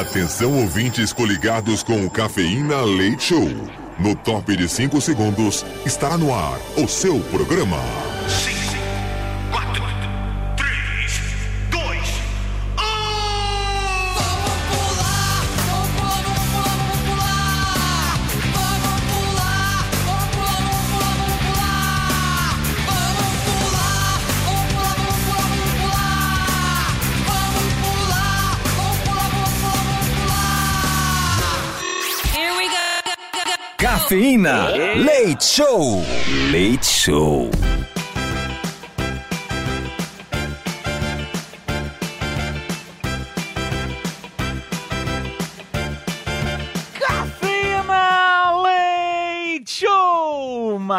Atenção ouvintes coligados com o Cafeína Leite Show. No top de 5 segundos, estará no ar o seu programa. 5, Cafeína. Leite Show. Leite Show.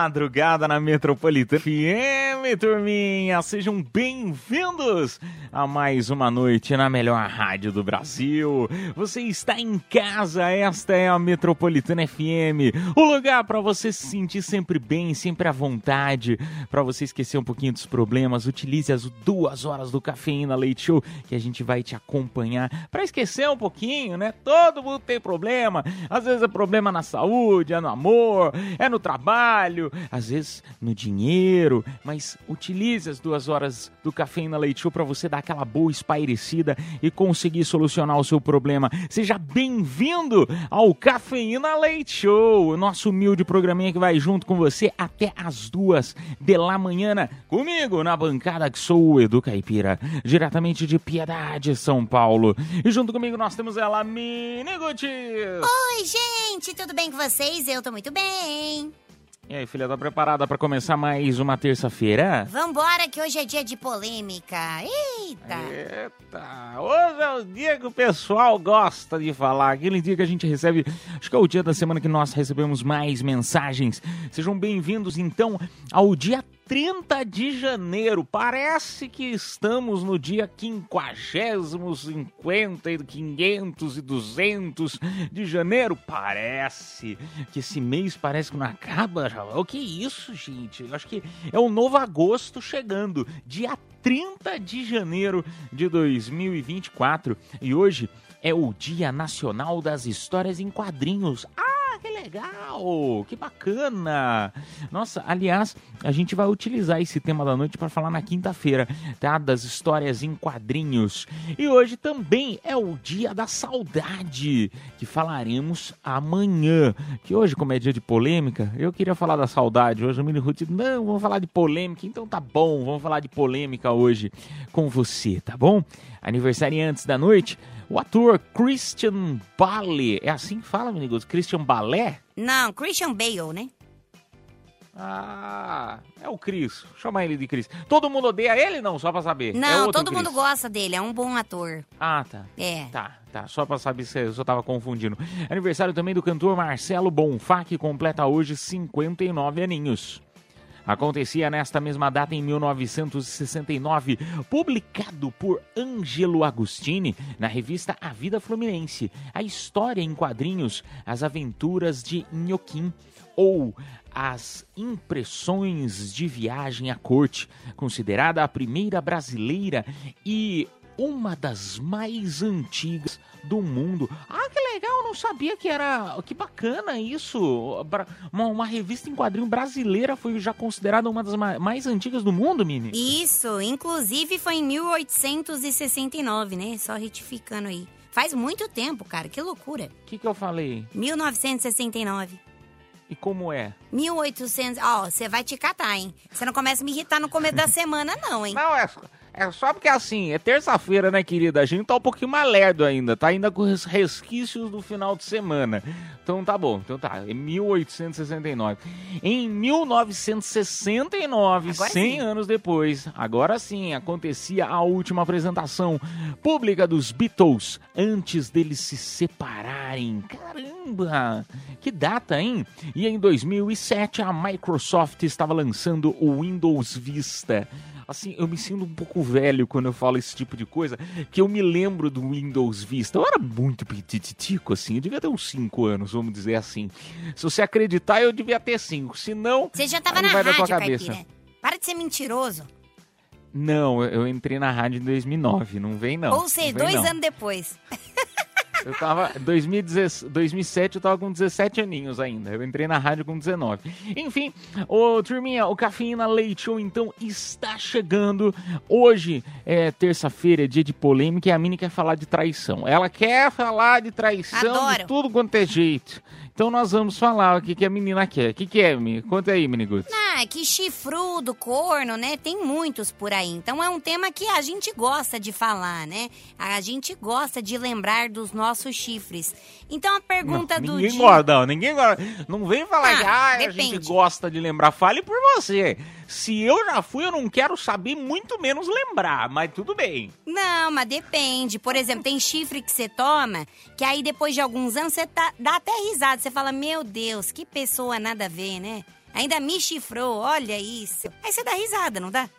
Madrugada na Metropolitana FM, turminha! Sejam bem-vindos a mais uma noite na melhor rádio do Brasil. Você está em casa, esta é a Metropolitana FM, o lugar para você se sentir sempre bem, sempre à vontade, para você esquecer um pouquinho dos problemas. Utilize as duas horas do Cafeína Leite Show que a gente vai te acompanhar para esquecer um pouquinho, né? Todo mundo tem problema. Às vezes é problema na saúde, é no amor, é no trabalho, às vezes no dinheiro, mas utilize as duas horas do Cafeína Leite Show para você dar aquela boa espairecida e conseguir solucionar o seu problema. Seja bem-vindo ao Cafeína Leite Show, o nosso humilde programinha que vai junto com você até as duas de la manhã, comigo na bancada que sou o Edu Caipira, diretamente de Piedade, São Paulo. E junto comigo nós temos ela, Mini Guti. Oi, gente, tudo bem com vocês? Eu tô muito bem. E aí, filha, tá preparada para começar mais uma terça-feira? Vambora, que hoje é dia de polêmica. Eita! Eita, hoje é o dia que o pessoal gosta de falar, aquele dia que a gente recebe, acho que é o dia da semana que nós recebemos mais mensagens. Sejam bem-vindos então ao dia 30 de janeiro. Parece que estamos no dia 50, 50, e 500 e 200 de janeiro. Parece que esse mês parece que não acaba. O que é isso, gente? Eu acho que é o novo agosto chegando. Dia 30 de janeiro de 2024. E hoje é o Dia Nacional das Histórias em Quadrinhos. Ah, que legal! Que bacana! Nossa, aliás, a gente vai utilizar esse tema da noite para falar na quinta-feira, tá? Das histórias em quadrinhos. E hoje também é o Dia da Saudade, que falaremos amanhã. Que hoje, como é dia de polêmica, eu queria falar da saudade. Hoje o Mini Ruth, não, vamos falar de polêmica. Então tá bom, vamos falar de polêmica hoje com você, tá bom? Aniversariantes da noite, o ator Christian Bale. É assim que fala, amigos? Christian Balé? Não, Christian Bale, né? Ah, é o Chris. Chama ele de Chris. Todo mundo odeia ele, não? Só pra saber. É Não, outro todo mundo Chris. gosta dele, é um bom ator. Ah, tá. É. Tá, tá. Só pra saber se eu só tava confundindo. Aniversário também do cantor Marcelo Bonfá, que completa hoje 59 aninhos. Acontecia nesta mesma data em 1969, publicado por Ângelo Agostini na revista A Vida Fluminense, a história em quadrinhos As Aventuras de Nhoquim, ou As Impressões de Viagem à Corte, considerada a primeira brasileira e uma das mais antigas do mundo. Ah, que legal, não sabia que era. Que bacana isso. Uma, uma revista em quadrinho brasileira foi já considerada uma das ma- mais antigas do mundo, Mini. Isso, inclusive foi em 1869, né? Só retificando aí. Faz muito tempo, cara, que loucura. O que, que eu falei? 1969. E como é? 1800. Ó, você vai te catar, hein? Você não começa a me irritar no começo da semana, não, hein? Não, é, é só porque assim, é terça-feira, né, querida? A gente tá um pouquinho mais lerdo ainda, tá ainda com os resquícios do final de semana. Então tá bom, então tá, é 1869. Em 1969, Agora 100 sim. anos depois, agora sim, acontecia a última apresentação pública dos Beatles antes deles se separarem. Caramba! Que data, hein? E em 2007 a Microsoft estava lançando o Windows Vista. Assim, eu me sinto um pouco velho quando eu falo esse tipo de coisa, que eu me lembro do Windows Vista. Eu era muito petitico, assim, eu devia ter uns 5 anos, vamos dizer assim. Se você acreditar, eu devia ter 5. Se não, Você já tava na vai tua rádio, cabeça. Caipira. Para de ser mentiroso. Não, eu- entrei na rádio em 2009, não vem não. Ou seja, dois não. anos depois. Eu tava. 2017, 2007 eu tava com 17 aninhos ainda. Eu entrei na rádio com 19. Enfim, ô turminha, o Cafeína Leite Show então está chegando. Hoje é terça-feira, é dia de polêmica e a Mini quer falar de traição. Ela quer falar de traição Adoro. de tudo quanto é jeito. Então nós vamos falar o que, que a menina quer. O que, que é, Mini? Conta aí, Mini Guts. Ah, que chifrudo, corno, né? Tem muitos por aí. Então é um tema que a gente gosta de falar, né? A gente gosta de lembrar dos nossos chifres. Então a pergunta do ninguém dia. gosta, não, ninguém gosta. Não vem falar Ah, que ah, a gente gosta de lembrar. Fale por você. Se eu já fui, eu não quero saber, muito menos lembrar. Mas tudo bem. Não, mas depende. Por exemplo, tem chifre que você toma, que aí depois de alguns anos você tá- dá até risada. Você fala, meu Deus, que pessoa nada a ver, né? Ainda me chifrou, olha isso. Aí você dá risada, não dá?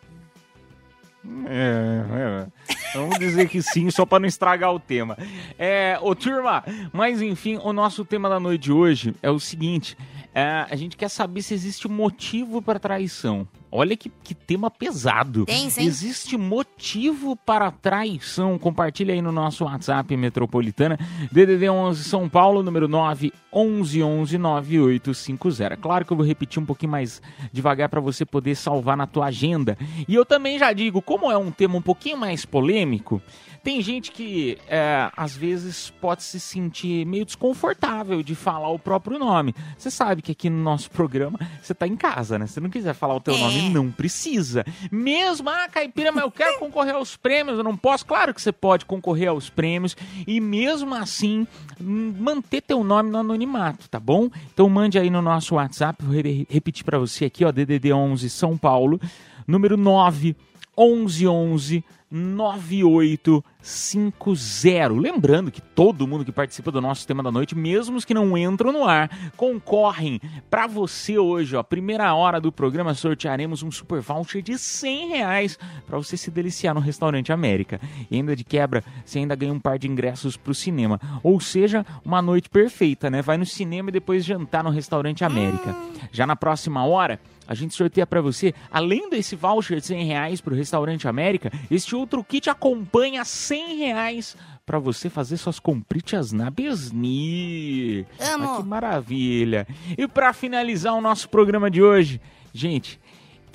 É, é. Vamos dizer que sim, só para não estragar o tema. É, ô turma, mas enfim, o nosso tema da noite de hoje é o seguinte: é, a gente quer saber se existe um motivo para traição. Olha que, que tema pesado. Tem, sim. Existe motivo para traição? Compartilha aí no nosso WhatsApp Metropolitana, DDD 11 São Paulo, número 9 11 11 9850. Claro que eu vou repetir um pouquinho mais devagar para você poder salvar na tua agenda. E eu também já digo, como é um tema um pouquinho mais polêmico, tem gente que é, às vezes pode se sentir meio desconfortável de falar o próprio nome. Você sabe que aqui no nosso programa você tá em casa, né? Se não quiser falar o teu É. nome, não precisa. Mesmo, ah, Caipira, mas eu quero concorrer aos prêmios, eu não posso. Claro que você pode concorrer aos prêmios e mesmo assim hum, manter teu nome no anonimato, tá bom? Então mande aí no nosso WhatsApp, vou re- repetir pra você aqui, ó, DDD 11 São Paulo, número 9 11 11 9850. Lembrando que todo mundo que participa do nosso tema da noite, mesmo os que não entram no ar, concorrem para você hoje, ó. Primeira hora do programa sortearemos um super voucher de 100 reais para você se deliciar no restaurante América. E ainda de quebra, você ainda ganha um par de ingressos pro cinema. Ou seja, uma noite perfeita, né? Vai no cinema e depois jantar no restaurante América. Já na próxima hora, a gente sorteia para você, além desse voucher de 100 reais pro Restaurante América, este outro kit acompanha 100 reais para você fazer suas compritas na Besni. Amo. Ah, que maravilha. E para finalizar o nosso programa de hoje, gente,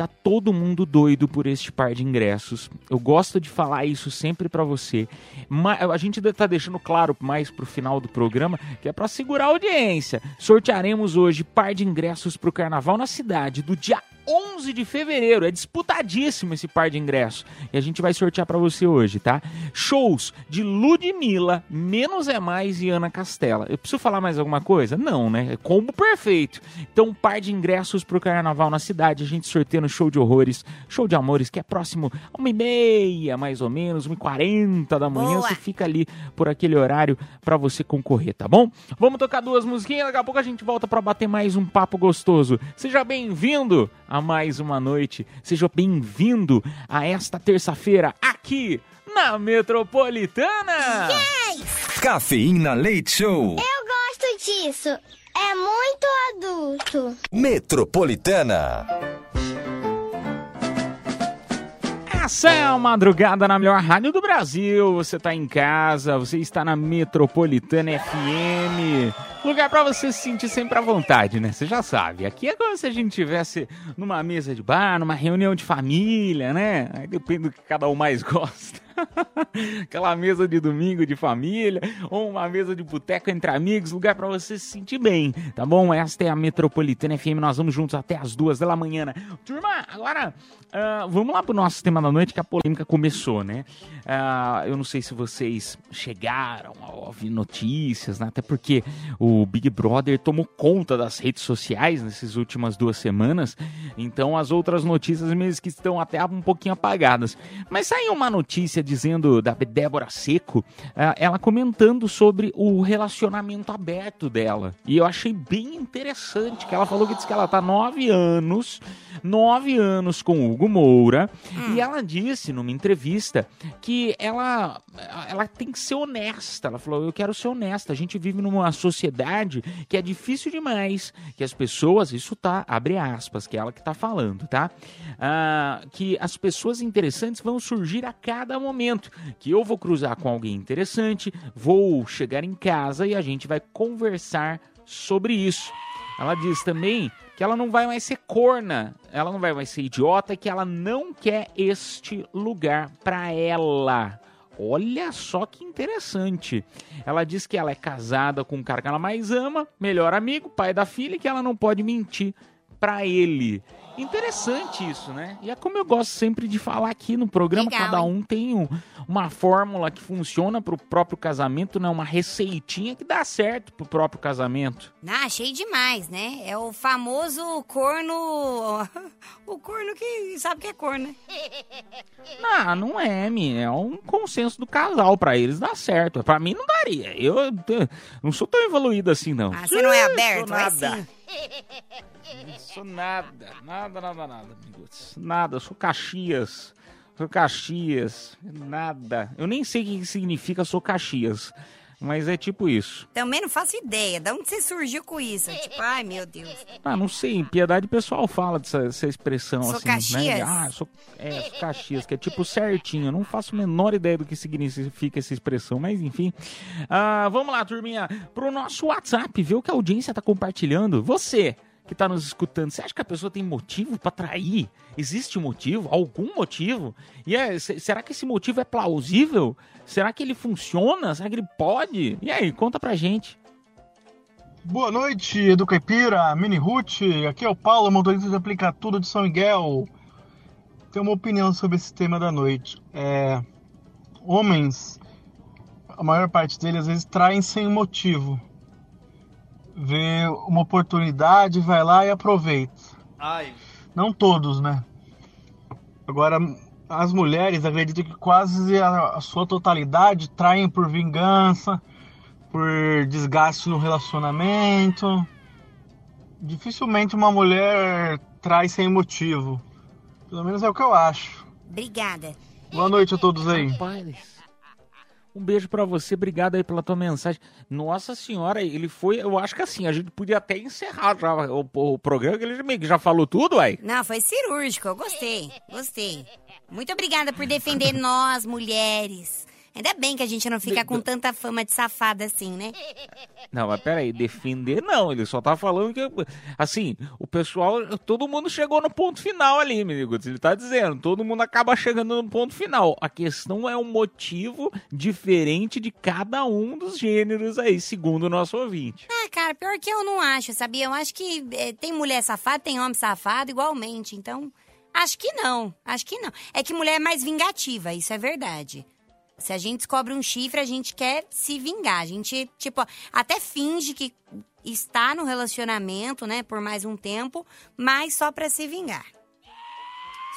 tá todo mundo doido por este par de ingressos. Eu gosto de falar isso sempre pra você. Mas a gente tá deixando claro mais pro final do programa que é pra segurar a audiência. Sortearemos hoje par de ingressos pro carnaval na cidade do dia 11 de fevereiro. É disputadíssimo esse par de ingressos. E a gente vai sortear pra você hoje, tá? Shows de Ludmilla, Menos é Mais e Ana Castela. Eu preciso falar mais alguma coisa? Não, né? É combo perfeito. Então, um par de ingressos pro carnaval na cidade. A gente sorteia no show de horrores, show de amores, que é próximo a uma e meia, mais ou menos, uma e quarenta da manhã. Boa. Você fica ali por aquele horário pra você concorrer, tá bom? Vamos tocar duas musiquinhas, daqui a pouco a gente volta pra bater mais um papo gostoso. Seja bem-vindo a mais uma noite. Seja bem-vindo a esta terça-feira aqui na Metropolitana. Cafeína Leite Show. Eu gosto disso. É muito adulto. Metropolitana. Essa é a madrugada na melhor rádio do Brasil. Você tá em casa, você está na Metropolitana FM. Lugar pra você se sentir sempre à vontade, né? Você já sabe. Aqui é como se a gente tivesse numa mesa de bar, numa reunião de família, né? Aí depende do que cada um mais gosta. Aquela mesa de domingo de família, ou uma mesa de boteco entre amigos, lugar pra você se sentir bem, tá bom? Esta é a Metropolitana FM, nós vamos juntos até as duas da manhã. né? Turma, agora ah, vamos lá pro nosso tema da noite que a polêmica começou, né? Ah, eu não sei se vocês chegaram a ouvir notícias, né? Até porque o Big Brother tomou conta das redes sociais nessas últimas duas semanas, então as outras notícias mesmo que estão até um pouquinho apagadas. Mas saiu uma notícia dizendo da Débora Seco, ah, ela comentando sobre o relacionamento aberto dela. E eu achei bem interessante que ela falou que diz que ela tá nove anos, nove anos com o Hugo Moura, e ela disse numa entrevista que ela, ela tem que ser honesta. Ela falou: Eu quero ser honesta. A gente vive numa sociedade que é difícil demais, que as pessoas, isso tá, abre aspas, que é ela que tá falando, tá? Ah, que as pessoas interessantes vão surgir a cada momento, que eu vou cruzar com alguém interessante, vou chegar em casa e a gente vai conversar sobre isso. Ela diz também que ela não vai mais ser corna, ela não vai mais ser idiota, que ela não quer este lugar para ela. Olha só que interessante. Ela diz que ela é casada com o cara que ela mais ama, melhor amigo, pai da filha, e que ela não pode mentir para ele. Interessante isso, né? E é como eu gosto sempre de falar aqui no programa, Legal, cada hein? um tem um- uma fórmula que funciona pro próprio casamento, né? Uma receitinha que dá certo pro próprio casamento. Ah, achei demais, né? É o famoso corno. O corno que sabe que é corno, né? Não, não é, Mi. É um consenso do casal. Pra eles dá certo. Pra mim não daria. Eu não sou tão evoluído assim, não. Ah, você não é aberto? Nada. sim. Sou nada. Nada, nada, nada, amigos. Nada. Eu sou Caxias. Sou Caxias. Nada. Eu nem sei o que significa sou Caxias. Mas é tipo isso. Também não faço ideia. De onde você surgiu com isso? Tipo, ai meu Deus. Ah, não sei. Piedade pessoal fala dessa, dessa expressão Sou assim. Caxias? Né? Ah, sou, é, sou Caxias, que é tipo certinho. Eu não faço a menor ideia do que significa essa expressão, mas enfim. Ah, vamos lá, turminha, pro nosso WhatsApp, ver o que a audiência tá compartilhando. Você que tá nos escutando, você acha que a pessoa tem motivo pra trair? Existe motivo? Algum motivo? E é, se- será que esse motivo é plausível? Será que ele funciona? Será que ele pode? E aí, conta pra gente. Boa noite, Edu Caipira, Mini Ruth, aqui é o Paulo, motorista de Aplica Tudo de São Miguel. Tenho uma opinião sobre esse tema da noite. É, homens, a maior parte deles às vezes traem sem motivo. Vê uma oportunidade, vai lá e aproveita. Não todos, né? Agora, as mulheres acredito que quase a, a sua totalidade traem por vingança, por desgaste no relacionamento. Dificilmente uma mulher trai sem motivo. Pelo menos é o que eu acho. Obrigada. Boa noite a todos aí. Rapaz, um beijo pra você, obrigado aí pela tua mensagem. Nossa senhora, ele foi, eu acho que assim, a gente podia até encerrar já o, o programa, que ele já, falou tudo, aí. Não, foi cirúrgico. Eu gostei. Gostei. Muito obrigada por defender nós, mulheres. Ainda bem que a gente não fica com tanta fama de safada assim, né? Não, mas peraí, defender não, ele só tá falando que, assim, o pessoal, todo mundo chegou no ponto final ali, amigo, ele tá dizendo, todo mundo acaba chegando no ponto final. A questão é um motivo diferente de cada um dos gêneros aí, segundo o nosso ouvinte. Ah, cara, pior que eu não acho, sabia? Eu acho que eh, tem mulher safada, tem homem safado igualmente. Então, acho que não. Acho que não. É que mulher é mais vingativa, isso é verdade. Se a gente descobre um chifre, a gente quer se vingar. A gente, tipo, até finge que está no relacionamento, né, por mais um tempo, mas só pra se vingar.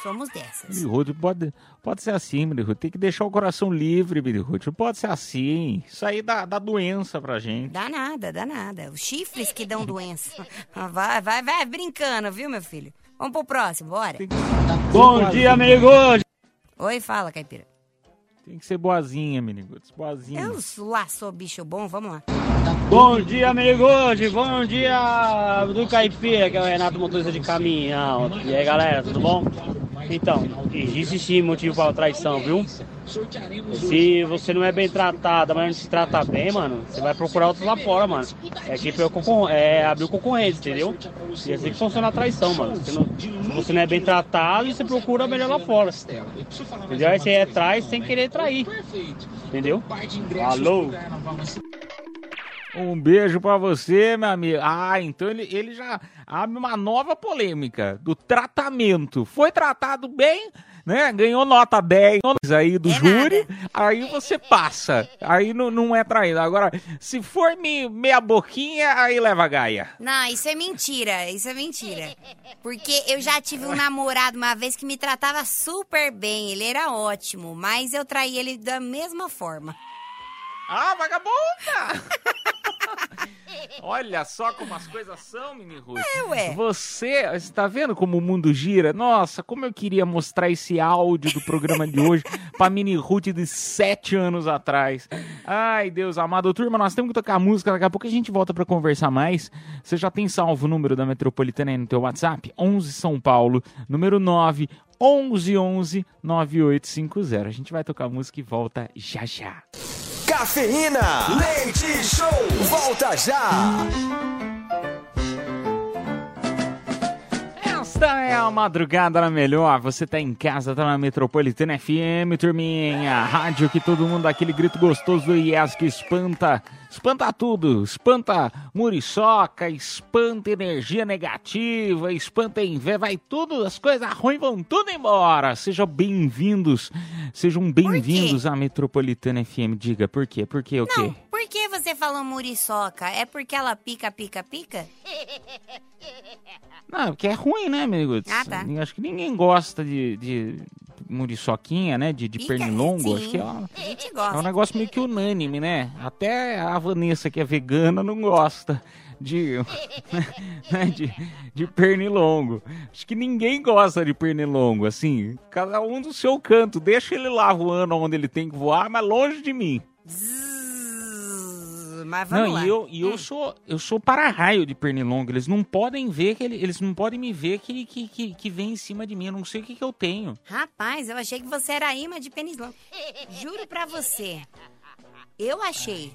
Somos dessas. Ruth, pode, pode ser assim, Ruth. Tem que deixar o coração livre. Não pode ser assim. Isso aí dá, dá doença pra gente. Dá nada, dá nada. Os chifres que dão doença. Vai, vai, vai brincando, viu, meu filho? Vamos pro próximo, bora. Bom dia, amigo! Oi, fala, caipira. Tem que ser boazinha, meniguts. Boazinha. Eu lá sou bicho bom, vamos lá. Bom dia, amigos! Bom dia do Caipira, que é o Renato Motorista de Caminhão. E aí, galera, tudo bom? Então, existe sim motivo para traição, viu? Se você não é bem tratado, mas não se trata bem, mano, você vai procurar outros lá fora, mano. É tipo concor- é abrir concorrência, entendeu? E é assim que funciona a traição, mano. Se você não é bem tratado, você procura melhor lá fora. Entendeu? Aí você é trai sem querer trair. Entendeu? Alô? Um beijo pra você, meu amigo. Ah, então ele, ele já abre uma nova polêmica do tratamento. Foi tratado bem, né? Ganhou nota 10 aí do É júri, aí você passa. Aí não, não é traído. Agora, se for me, meia boquinha, aí leva a gaia. Não, isso é mentira, isso é mentira. Porque eu já tive um namorado uma vez que me tratava super bem, ele era ótimo, mas eu traí ele da mesma forma. Ah, vagabunda! Olha só como as coisas são, Mini Ruth. É, ué. Você, você tá vendo como o mundo gira? Nossa, como eu queria mostrar esse áudio do programa de hoje pra Mini Ruth de sete anos atrás. Ai, Deus amado. Turma, nós temos que tocar música. Daqui a pouco a gente volta pra conversar mais. Você já tem salvo o número da Metropolitana aí no teu WhatsApp? 11 São Paulo, número 9 1111 9850. A gente vai tocar música e volta já já. Cafeína. Leite Show. Volta já. Esta é a madrugada na melhor. Você tá em casa, tá na Metropolitana FM, turminha. Rádio que todo mundo aquele grito gostoso do Yes que espanta. Espanta tudo. Espanta muriçoca, espanta energia negativa, espanta inveja. Vai tudo, as coisas ruins vão tudo embora. Sejam bem-vindos. Sejam bem-vindos à Metropolitana FM. Diga, por quê? Por quê o quê? Não, que você falou muriçoca? É porque ela pica, pica, pica? Não, porque é ruim, né, amigo? Ah, tá. Acho que ninguém gosta de, de muriçoquinha, né? De, de Pica, pernilongo. sim. Acho que é, uma- é um negócio meio que unânime, né? Até a Vanessa, que é vegana, não gosta de, né, de, de pernilongo. Acho que ninguém gosta de pernilongo, assim. Cada um do seu canto. Deixa ele lá voando onde ele tem que voar, mas longe de mim. Zzz, Mas vamos Não, lá. e eu, e eu sou eu sou para-raio de pernilongo. Eles não podem ver que ele- eles não podem me ver que, que, que, que vem em cima de mim. Eu não sei o que, que eu tenho. Rapaz, eu achei que você era imã de penislão. Juro pra você. Eu achei.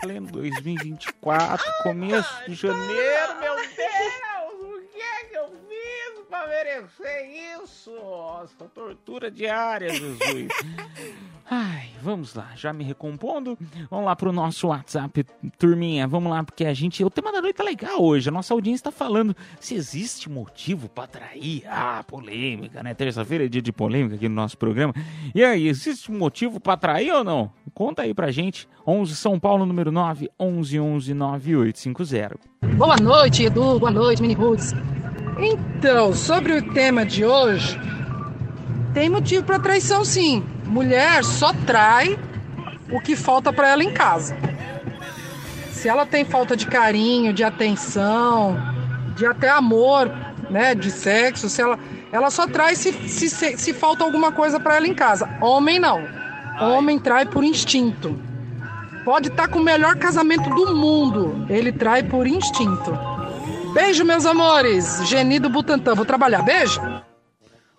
Pleno 2024, começo de janeiro, meu Deus! O que é que eu fiz pra merecer isso? Essa tortura diária, Jesus. Ai, vamos lá, já me recompondo. Vamos lá pro nosso WhatsApp, turminha. Vamos lá, porque a gente. O tema da noite tá legal hoje. A nossa audiência tá falando se existe motivo pra atrair. Ah, polêmica, né? Terça-feira é dia de polêmica aqui no nosso programa. E aí, existe motivo pra atrair ou não? Conta aí pra gente. 11 São Paulo, número 9, 11 11 9850. Boa noite, Edu. Boa noite, Mini Roots. Então, sobre o tema de hoje, tem motivo para traição, sim. Mulher só trai o que falta para ela em casa. Se ela tem falta de carinho, de atenção, de até amor, né, de sexo, se ela, ela só trai se, se, se, se falta alguma coisa para ela em casa. Homem não. Homem trai por instinto. Pode estar com o melhor casamento do mundo, ele trai por instinto. Beijo, meus amores. Geni do Butantã. Vou trabalhar. Beijo.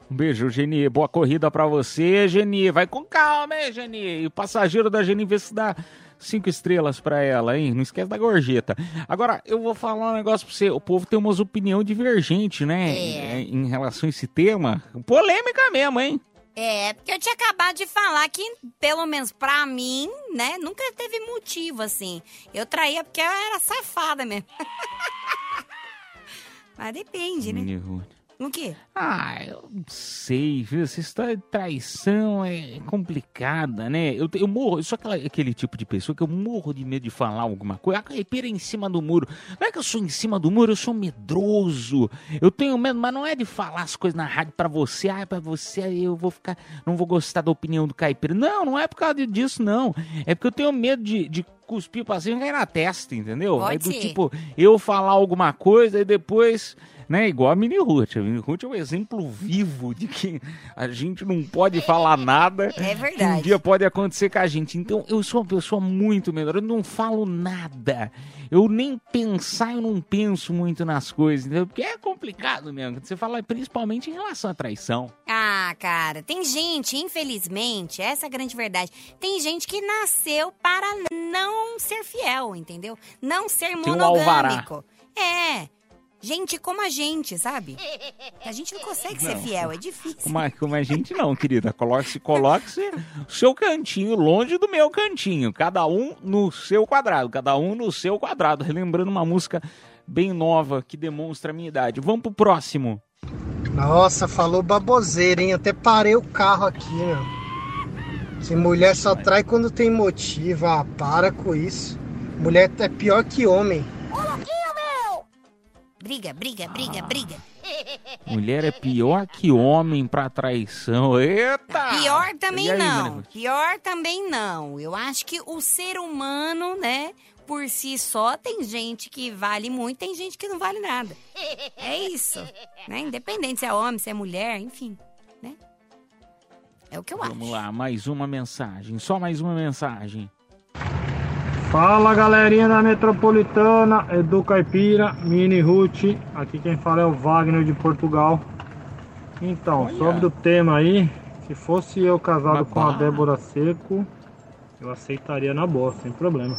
Um beijo, Geni. Boa corrida pra você, Geni. Vai com calma, hein, Geni. E o passageiro da Geni vê se dá cinco estrelas pra ela, hein? Não esquece da gorjeta. Agora, eu vou falar um negócio pra você. O povo tem umas opiniões divergentes, né? É. Em, em relação a esse tema. Polêmica mesmo, hein? É, porque eu tinha acabado de falar que, pelo menos pra mim, né, nunca teve motivo assim. Eu traía porque eu era safada mesmo. Mas depende, né? O quê? Ah, eu não sei, viu? Essa história de traição é complicada, né? Eu, eu morro, eu sou aquela- aquele tipo de pessoa que eu morro de medo de falar alguma coisa. A caipira é em cima do muro. Não é que eu sou em cima do muro, eu sou medroso. Eu tenho medo, mas não é de falar as coisas na rádio pra você. Ah, pra você eu vou ficar. Não vou gostar da opinião do caipira. Não, não é por causa disso, não. É porque eu tenho medo de. de Cuspir pra cima e cair na testa, entendeu? Pode é do tipo, eu falar alguma coisa e depois né? Igual a Mini Ruth. A Mini Ruth é um exemplo vivo de que a gente não pode falar nada. É Que um verdade. dia pode acontecer com a gente. Então, eu sou uma pessoa muito melhor. Eu não falo nada. Eu nem pensar, eu não penso muito nas coisas, entendeu? Porque é complicado mesmo. Você fala principalmente em relação à traição. Ah, cara, tem gente, infelizmente, essa é a grande verdade. Tem gente que nasceu para não ser fiel, entendeu? Não ser monogâmico. É. Gente como a gente, sabe? A gente não consegue ser Não. fiel, é difícil. Como a, como a gente não, querida. Coloque-se coloque o seu cantinho longe do meu cantinho. Cada um no seu quadrado. Cada um no seu quadrado. Relembrando uma música bem nova que demonstra a minha idade. Vamos pro próximo. Nossa, falou baboseira, hein? Até parei o carro aqui, meu. Se mulher só trai quando tem motivo, ah, para com isso. Mulher é pior que homem. Briga, briga, briga, briga. Mulher é pior que homem pra traição. Eita! Pior também aí, não. Pior também não. Eu acho que o ser humano, né, por si só, tem gente que vale muito, tem gente que não vale nada. É isso. Né? Independente se é homem, se é mulher, enfim. Né? É o que eu acho. Vamos lá, mais uma mensagem. Só mais uma mensagem. Fala galerinha da Metropolitana, Edu Caipira, Mini Ruth, aqui quem fala é o Wagner de Portugal. Então, Olha. sobre o tema aí, se fosse eu casado com a Babá. Débora Seco, eu aceitaria na boa, sem problema.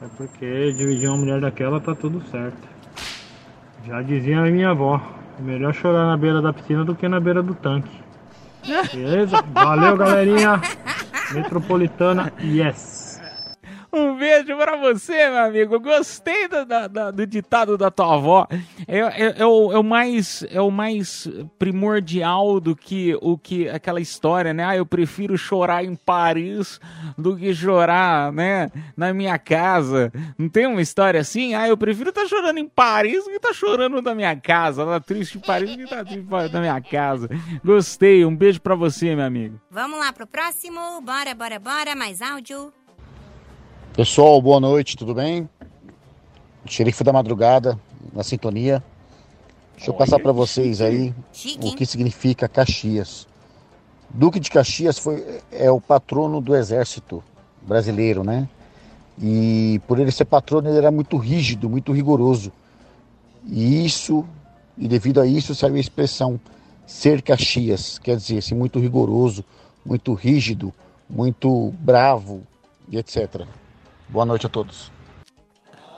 É porque dividir uma mulher daquela tá tudo certo. Já dizia a minha avó, é melhor chorar na beira da piscina do que na beira do tanque. Beleza? Valeu galerinha! Metropolitana, yes! Um beijo pra você, meu amigo. Gostei do, da- do ditado da tua avó. É, é- é o, é o mais, é o mais primordial do que o que aquela história, né? Ah, eu prefiro chorar em Paris do que chorar, né, na minha casa. Não tem uma história assim? Ah, eu prefiro estar chorando em Paris do que estar chorando na minha casa. Tá triste Paris do que tá triste na minha casa. Gostei. Um beijo pra você, meu amigo. Vamos lá pro próximo. Bora, bora, bora. Mais áudio. Pessoal, boa noite, tudo bem? Xerife da Madrugada, na sintonia. Deixa eu passar para vocês aí o que significa Caxias. Duque de Caxias foi, é o patrono do exército brasileiro, né? E por ele ser patrono, ele era muito rígido, muito rigoroso. E isso, e devido a isso, saiu a expressão ser Caxias, quer dizer, ser muito rigoroso, muito rígido, muito bravo e etc. Boa noite a todos.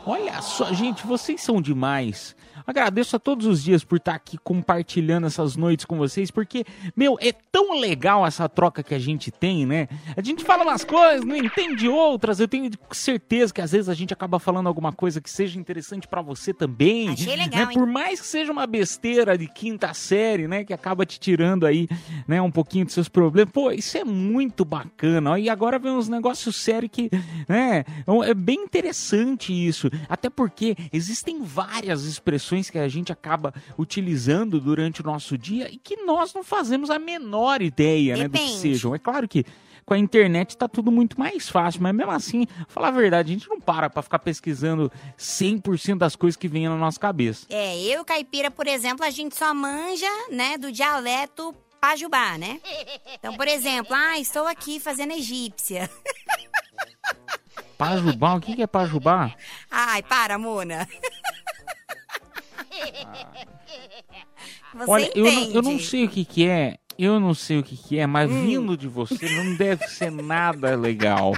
Olha só, gente, vocês são demais. Agradeço a todos os dias por estar aqui compartilhando essas noites com vocês, porque, meu, é tão legal essa troca que a gente tem, né? A gente fala umas coisas, não entende outras. Eu tenho certeza que às vezes a gente acaba falando alguma coisa que seja interessante pra você também. Achei legal, né? Por mais que seja uma besteira de quinta série, né? Que acaba te tirando aí, né? Um pouquinho dos seus problemas. Pô, isso é muito bacana. E agora vem uns negócios sérios que, né? É bem interessante isso. Até porque existem várias expressões que a gente acaba utilizando durante o nosso dia e que nós não fazemos a menor ideia, né? Do que sejam. É claro que com a internet tá tudo muito mais fácil, mas mesmo assim, falar a verdade, a gente não para pra ficar pesquisando 100% das coisas que vêm na nossa cabeça. É, eu e Caipira, por exemplo, a gente só manja, né, do dialeto pajubá, né? Então, por exemplo, ah, estou aqui fazendo egípcia. Pajubá, o que é pajubá? Ai, para, Mona. Você Olha, eu não, eu não sei o que que é, eu não sei o que que é, mas Hum. vindo de você não deve ser nada legal.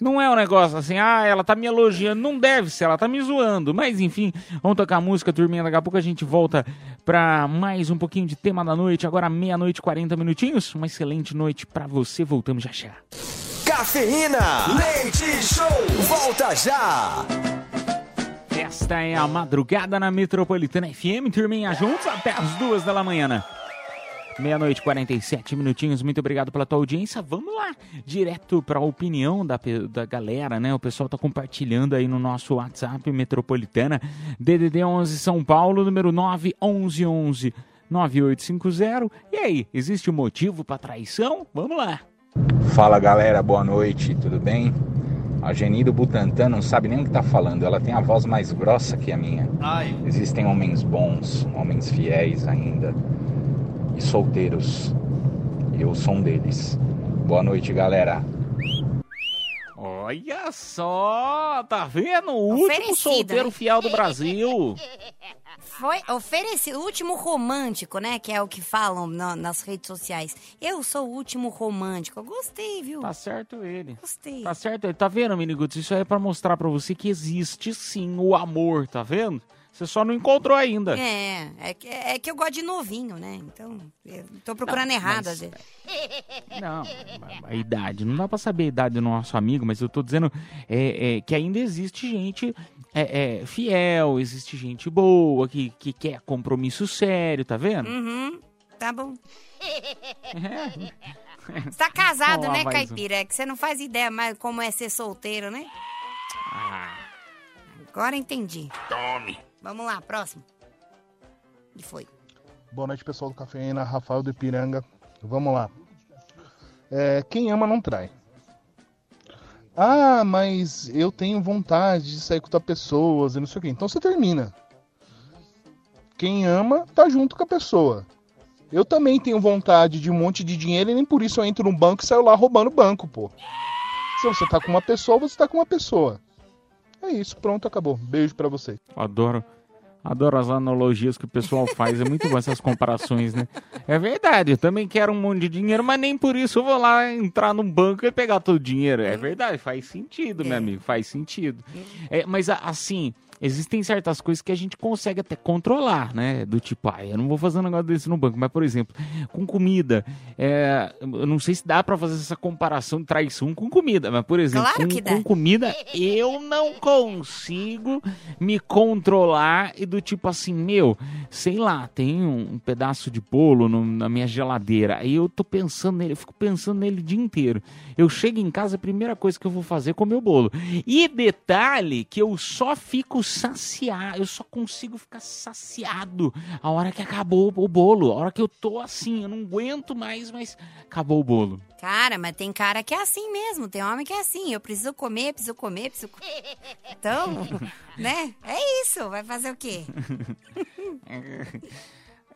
Não é um negócio assim, ah, ela tá me elogiando. Não deve ser, ela tá me zoando. Mas enfim, vamos tocar música, turminha. Daqui a pouco a gente volta pra mais um pouquinho de tema da noite. Agora meia-noite, 40 minutinhos. Uma excelente noite pra você. Voltamos já já. Cafeína, leite show, volta já. Esta é a madrugada na Metropolitana FM. Turminha juntos até as duas da manhã. né? Meia-noite, 47 minutinhos. Muito obrigado pela tua audiência. Vamos lá, direto para a opinião da, da galera, né? O pessoal tá compartilhando aí no nosso WhatsApp Metropolitana. DDD 11 São Paulo, número 911 9850. E aí, existe um motivo para traição? Vamos lá. Fala galera, boa noite, tudo bem? A Geni do Butantan não sabe nem o que tá falando, ela tem a voz mais grossa que a minha. Existem homens bons, homens fiéis ainda, e solteiros. Eu sou um deles. Boa noite, galera. Olha só, tá vendo? O último Oferecido, solteiro né? fiel do Brasil. Foi oferecido o último romântico, né? Que é o que falam na- nas redes sociais. Eu sou o último romântico. Eu gostei, viu? Tá certo ele. Gostei. Tá certo ele. Tá vendo, Miniguts? Isso aí é pra mostrar pra você que existe sim o amor, tá vendo? Você só não encontrou ainda. É, é que, é que eu gosto de novinho, né? Então, eu tô procurando Não, errado mas- às vezes. Não, a, a idade. Não dá pra saber a idade do nosso amigo, mas eu tô dizendo é, é, que ainda existe gente é, é, fiel, existe gente boa, que, que quer compromisso sério, tá vendo? Uhum, tá bom. É. Você tá casado, né, mais um. Caipira? É que você não faz ideia mais como é ser solteiro, né? Ah. Agora entendi. Tome. Vamos lá, próximo. E foi. Boa noite, pessoal do Cafeína, Rafael do Ipiranga. Vamos lá. É, quem ama não trai. Ah, mas eu tenho vontade de sair com outras pessoas e não sei o quê. Então você termina. Quem ama, tá junto com a pessoa. Eu também tenho vontade de um monte de dinheiro e nem por isso eu entro no banco e saio lá roubando o banco, pô. Se você tá com uma pessoa, você tá com uma pessoa. É isso, pronto, acabou. Beijo para você. Adoro. Adoro as analogias que o pessoal faz, é muito bom essas comparações, né? É verdade, eu também quero um monte de dinheiro, mas nem por isso eu vou lá entrar num banco e pegar todo o dinheiro. É verdade, faz sentido, meu amigo, faz sentido. É, mas assim, existem certas coisas que a gente consegue até controlar, né? Do tipo, ah, eu não vou fazer um negócio desse no banco, mas por exemplo, com comida, é, eu não sei se dá para fazer essa comparação de traição com comida, mas por exemplo, Claro com, com comida eu não consigo me controlar e do tipo assim, meu, sei lá, tem um, um pedaço de bolo no- na minha geladeira, aí eu tô pensando nele, eu fico pensando nele o dia inteiro. Eu chego em casa, a primeira coisa que eu vou fazer é comer o bolo. E detalhe que eu só fico saciado, eu só consigo ficar saciado a hora que acabou o bolo, a hora que eu tô assim, eu não aguento mais, mas acabou o bolo. Cara, mas tem cara que é assim mesmo. Tem homem que é assim. Eu preciso comer, preciso comer, preciso comer. Então, né? É isso. Vai fazer o quê?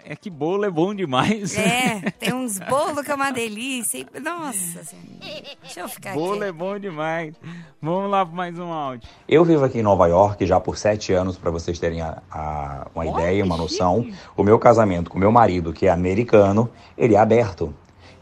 É que bolo é bom demais. É, tem uns bolos que é uma delícia. Nossa Senhora. Deixa eu ficar Bolo aqui. é bom demais. Vamos lá para mais um áudio. Eu vivo aqui em Nova York já por sete anos, para vocês terem a- a- uma ideia, uma noção. O meu casamento com meu marido, que é americano, ele é aberto.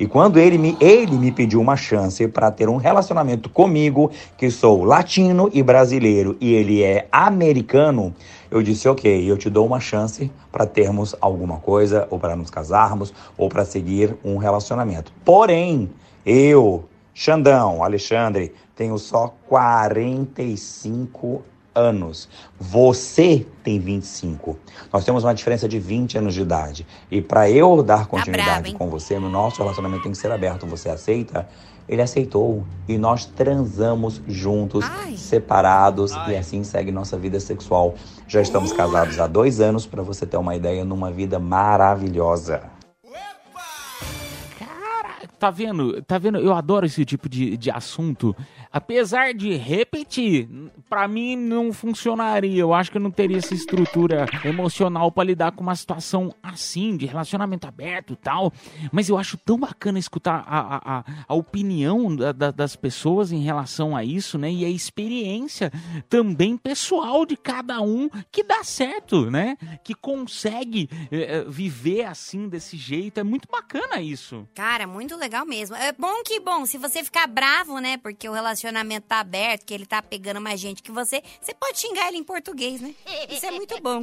E quando ele me, ele me pediu uma chance para ter um relacionamento comigo, que sou latino e brasileiro, e ele é americano, eu disse: ok, eu te dou uma chance para termos alguma coisa, ou para nos casarmos, ou para seguir um relacionamento. Porém, eu, Xandão, Alexandre, tenho só 45 anos. Você tem 25. Nós temos uma diferença de 20 anos de idade. E para eu dar continuidade bravo, hein? com você, no nosso relacionamento tem que ser aberto. Você aceita? Ele aceitou e nós transamos juntos, separados e assim segue nossa vida sexual. Já estamos casados há dois anos, para você ter uma ideia, numa vida maravilhosa. Tá vendo? Tá vendo? Eu adoro esse tipo de, de assunto. Apesar de repetir, pra mim não funcionaria. Eu acho que eu não teria essa estrutura emocional pra lidar com uma situação assim, de relacionamento aberto e tal. Mas eu acho tão bacana escutar a, a, a, opinião da- da- das pessoas em relação a isso, né? E a experiência também pessoal de cada um que dá certo, né? Que consegue eh, viver assim, desse jeito. É muito bacana isso. Cara, muito legal mesmo. É bom que bom, se você ficar bravo, né? Porque o relacionamento tá aberto, que ele tá pegando mais gente que você, você pode xingar ele em português, né? Isso é muito bom.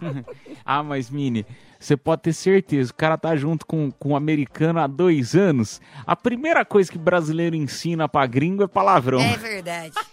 ah, mas Mini, você pode ter certeza, o cara tá junto com, com um americano há dois anos. A primeira coisa que brasileiro ensina pra gringo é palavrão. É verdade.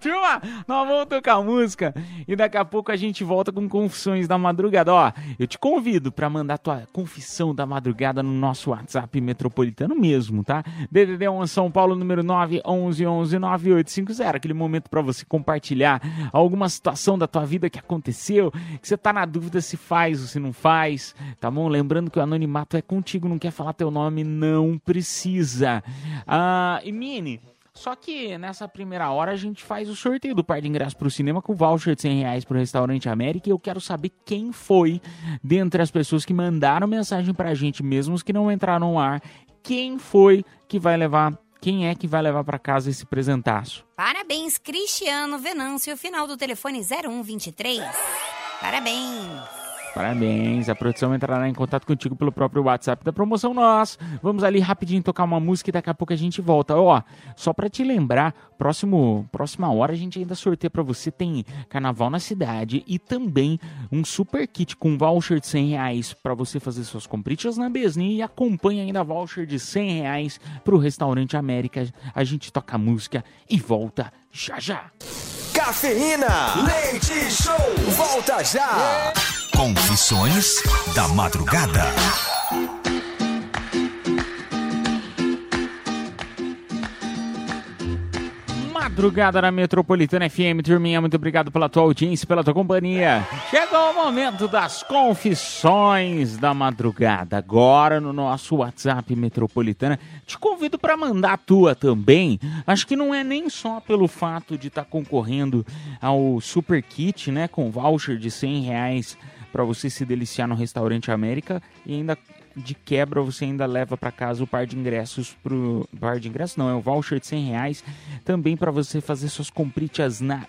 Turma, nós vamos tocar música e daqui a pouco a gente volta com Confissões da Madrugada. Ó, eu te convido pra mandar tua confissão da madrugada no nosso WhatsApp metropolitano mesmo, tá? DDD 1 São Paulo, número 911-9850. Aquele momento pra você compartilhar alguma situação da tua vida que aconteceu, que você tá na dúvida se faz ou se não faz, tá bom? Lembrando que o anonimato é contigo, não quer falar teu nome, não precisa. Ah, e Mini, só que nessa primeira hora a gente faz o sorteio do par de ingressos pro cinema com voucher de 100 reais pro Restaurante América e eu quero saber quem foi, dentre as pessoas que mandaram mensagem pra gente, mesmo os que não entraram no ar, quem foi que vai levar, quem é que vai levar pra casa esse presentaço. Parabéns, Cristiano Venâncio, final do telefone 0123. Parabéns. Parabéns, a produção entrará em contato contigo pelo próprio WhatsApp da promoção nós. Vamos ali rapidinho tocar uma música e daqui a pouco a gente volta. Ó, só pra te lembrar, próximo, próxima hora a gente ainda sorteia pra você, tem Carnaval na Cidade e também um super kit com voucher de 100 reais pra você fazer suas compritas na Besni e acompanha ainda voucher de 100 reais pro Restaurante América. A gente toca música e volta já já. Cafeína, leite show, volta já. Confissões da Madrugada. Madrugada na Metropolitana FM, turminha, muito obrigado pela tua audiência, pela tua companhia. Chegou o momento das confissões da madrugada. Agora no nosso WhatsApp Metropolitana, te convido para mandar a tua também. Acho que não é nem só pelo fato de estar concorrendo ao Super Kit, né, com voucher de 100 reais para você se deliciar no Restaurante América e ainda de quebra você ainda leva para casa o par de ingressos pro par de ingressos não é um voucher de 100 reais também para você fazer suas compritas na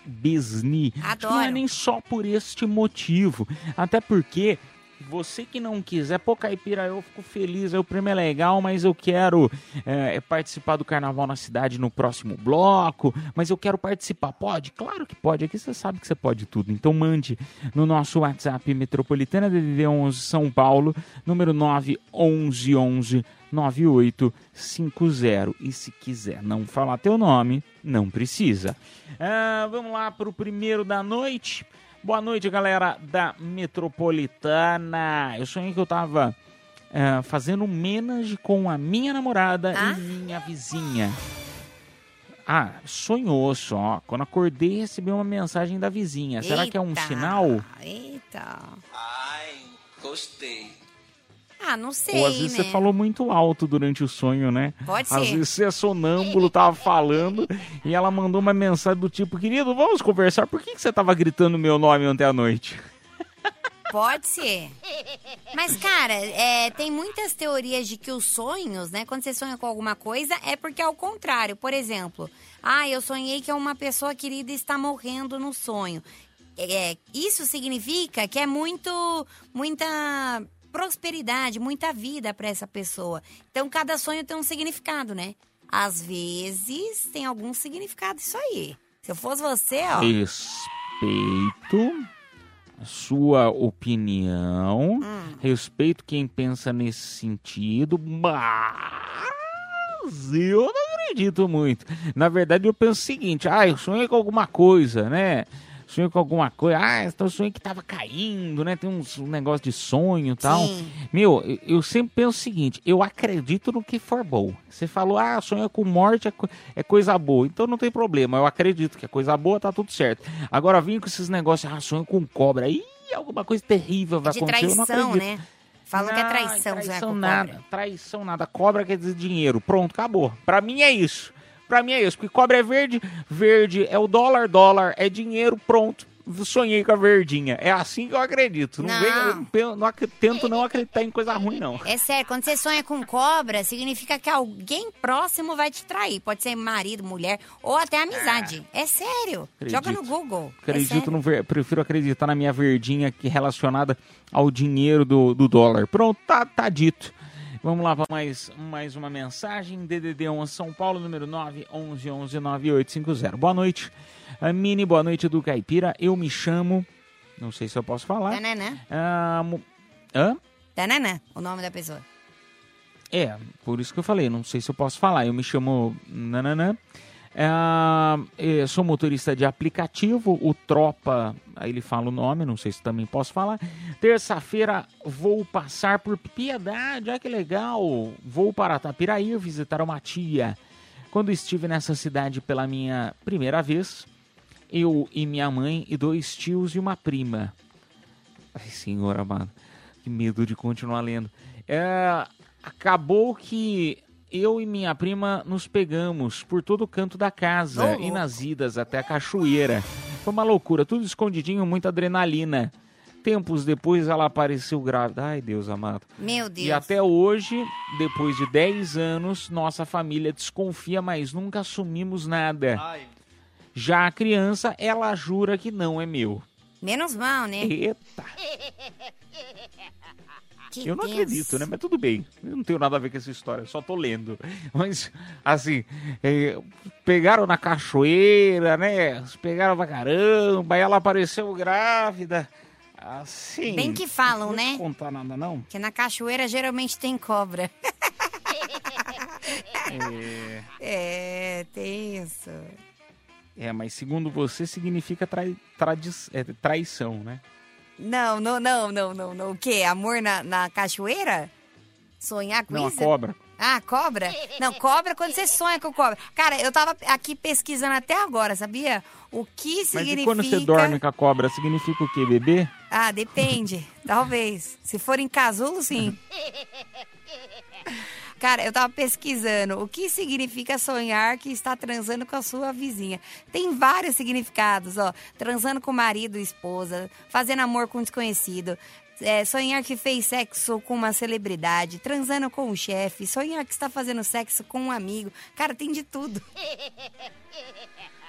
Acho que não é nem só por este motivo até porque você que não quiser, pô, Caipira, eu fico feliz, o prêmio é legal, mas eu quero é, participar do carnaval na cidade no próximo bloco, mas eu quero participar. Pode? Claro que pode, aqui você sabe que você pode tudo. Então mande no nosso WhatsApp Metropolitana DDD 11 São Paulo, número 911 9850. E se quiser não falar teu nome, não precisa. Ah, vamos lá para o primeiro da noite. Boa noite, galera da Metropolitana. Eu sonhei que eu tava é, fazendo um menage com a minha namorada ah? e minha vizinha. Ah, sonhou só. Quando acordei, recebi uma mensagem da vizinha. Eita, Será que é um sinal? Eita. Ai, gostei. Ah, não sei, Ou às vezes né? você falou muito alto durante o sonho, né? Pode Às ser. vezes você é sonâmbulo, tava falando, e ela mandou uma mensagem do tipo, querido, vamos conversar, por que, que você tava gritando meu nome ontem à noite? Pode ser. Mas, cara, é, tem muitas teorias de que os sonhos, né? Quando você sonha com alguma coisa, é porque é o contrário. Por exemplo, ah, eu sonhei que uma pessoa querida está morrendo no sonho. É, isso significa que é muito, muita prosperidade, muita vida para essa pessoa. Então, cada sonho tem um significado, né? Às vezes, tem algum significado isso aí. Se eu fosse você, ó... Respeito sua opinião, Hum. respeito quem pensa nesse sentido, mas eu não acredito muito. Na verdade, eu penso o seguinte: ah, eu sonhei com alguma coisa, né? Sonhei com alguma coisa, ah, então eu sonhei que tava caindo, né? Tem uns um negócio de sonho e tal. Sim. Meu, eu- sempre penso o seguinte: eu acredito no que for bom. Você falou, ah, sonha com morte é, co- é coisa boa, então não tem problema. Eu acredito que é coisa boa, tá tudo certo. Agora vim com esses negócios, ah, sonho com cobra, ih, alguma coisa terrível vai de acontecer. eu não traição, acredito. né? Falam que é Não, traição, traição com nada, cobra. traição nada. Cobra quer dizer dinheiro. Pronto, acabou. Pra mim é isso. Pra mim é isso. Porque cobra é verde, verde é o dólar, dólar é dinheiro, pronto. Sonhei com a verdinha. É assim que eu acredito. Não, Não. eu não tento não acreditar em coisa ruim, não. É sério, quando você sonha com cobra, significa que alguém próximo vai te trair. Pode ser marido, mulher ou até amizade. É sério. Joga no Acredito. Google. É Acredito sério. no ver... Prefiro acreditar na minha verdinha que relacionada ao dinheiro do, do dólar. Pronto, tá, tá dito. Vamos lá para mais, mais uma mensagem. DDD 1 São Paulo, número 9 11 11 9850. Boa noite. A Mini, boa noite do Caipira. Eu me chamo. Não sei se eu posso falar. Tananã. Ah, mo- Hã? Tananã, o nome da pessoa. É, por isso que eu falei, não sei se eu posso falar. Eu me chamo Nananã. Ah, eu sou motorista de aplicativo, o Tropa, aí ele fala o nome, não sei se também posso falar. Terça-feira vou passar por Piedade, olha que legal. Vou para Tapiraí visitar uma tia. Quando estive nessa cidade pela minha primeira vez, eu e minha mãe e dois tios e uma prima. Ai, senhor amado, que medo de continuar lendo. É, acabou que eu e minha prima nos pegamos por todo o canto da casa e nas idas até a cachoeira. Foi uma loucura, tudo escondidinho, muita adrenalina. Tempos depois ela apareceu grávida. Ai, Deus amado. Meu Deus. E até hoje, depois de 10 anos, nossa família desconfia, mas nunca assumimos nada. Já a criança, ela jura que não é meu. Menos mal, né? Eita. Que Eu não tenso. acredito, né? Mas tudo bem. Eu não tenho nada a ver com essa história, só tô lendo. Mas, assim, é, pegaram na cachoeira, né? Pegaram pra caramba, aí ela apareceu grávida. Assim. Bem que falam, não né? contar nada, não. Que na cachoeira geralmente tem cobra. É, É, tem isso. é, mas segundo você, significa trai, tradi- é, traição, né? Não, não, não, não, não, não. O quê? Amor na, na cachoeira? Sonhar com Não, isso? cobra. Ah, cobra? Não, cobra quando você sonha com cobra. Cara, eu tava aqui pesquisando até agora, sabia? O que Mas significa. e quando você dorme com a cobra, significa o quê? Bebê? Ah, depende. Talvez. Se for em casulo, sim. Cara, eu tava pesquisando o que significa sonhar que está transando com a sua vizinha. Tem vários significados, ó. Transando com o marido esposa, fazendo amor com um desconhecido, é, sonhar que fez sexo com uma celebridade, transando com o chefe, sonhar que está fazendo sexo com um amigo. Cara, tem de tudo.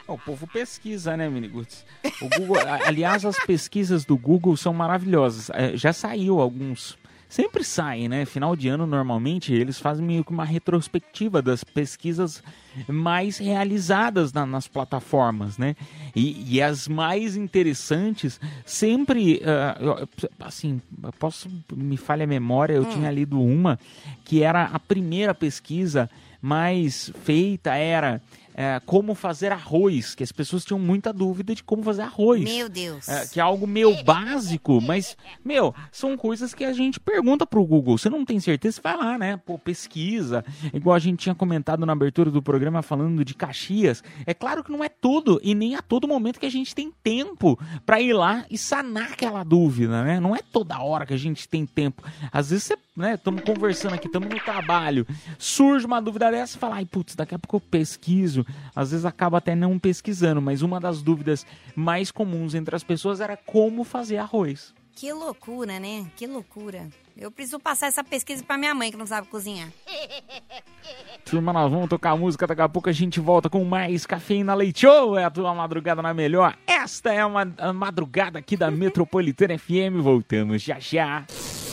O povo pesquisa, né, Miniguts? O Google, aliás, as pesquisas do Google são maravilhosas. É, Já saiu alguns. Sempre saem, né? Final de ano, normalmente, eles fazem meio que uma retrospectiva das pesquisas mais realizadas na- nas plataformas, né? E, e as mais interessantes sempre, eu- assim, posso, me falha a memória, eu tinha lido uma que era a primeira pesquisa mais feita, era é, como fazer arroz, que as pessoas tinham muita dúvida de como fazer arroz. Meu Deus. É, que é algo meio básico, mas, meu, são coisas que a gente pergunta pro Google. Você não tem certeza, você vai lá, né? Pô, pesquisa. Igual a gente tinha comentado na abertura do programa falando de Caxias. É claro que não é tudo e nem a todo momento que a gente tem tempo pra ir lá e sanar aquela dúvida, né? Não é toda hora que a gente tem tempo. Às vezes você, né, estamos conversando aqui, estamos no trabalho, surge uma dúvida dessa e fala, ai, putz, daqui a pouco eu pesquiso. Às vezes acaba até não pesquisando, mas uma das dúvidas mais comuns entre as pessoas era como fazer arroz. Que loucura, né? Que loucura. Eu preciso passar essa pesquisa pra minha mãe que não sabe cozinhar. Turma, nós vamos tocar música, daqui a pouco a gente volta com mais Cafeína Leite Show, é a tua madrugada na melhor. Esta é uma a madrugada aqui da Metropolitana FM, voltamos já já.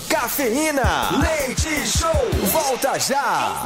Cafeína, leite show, volta já.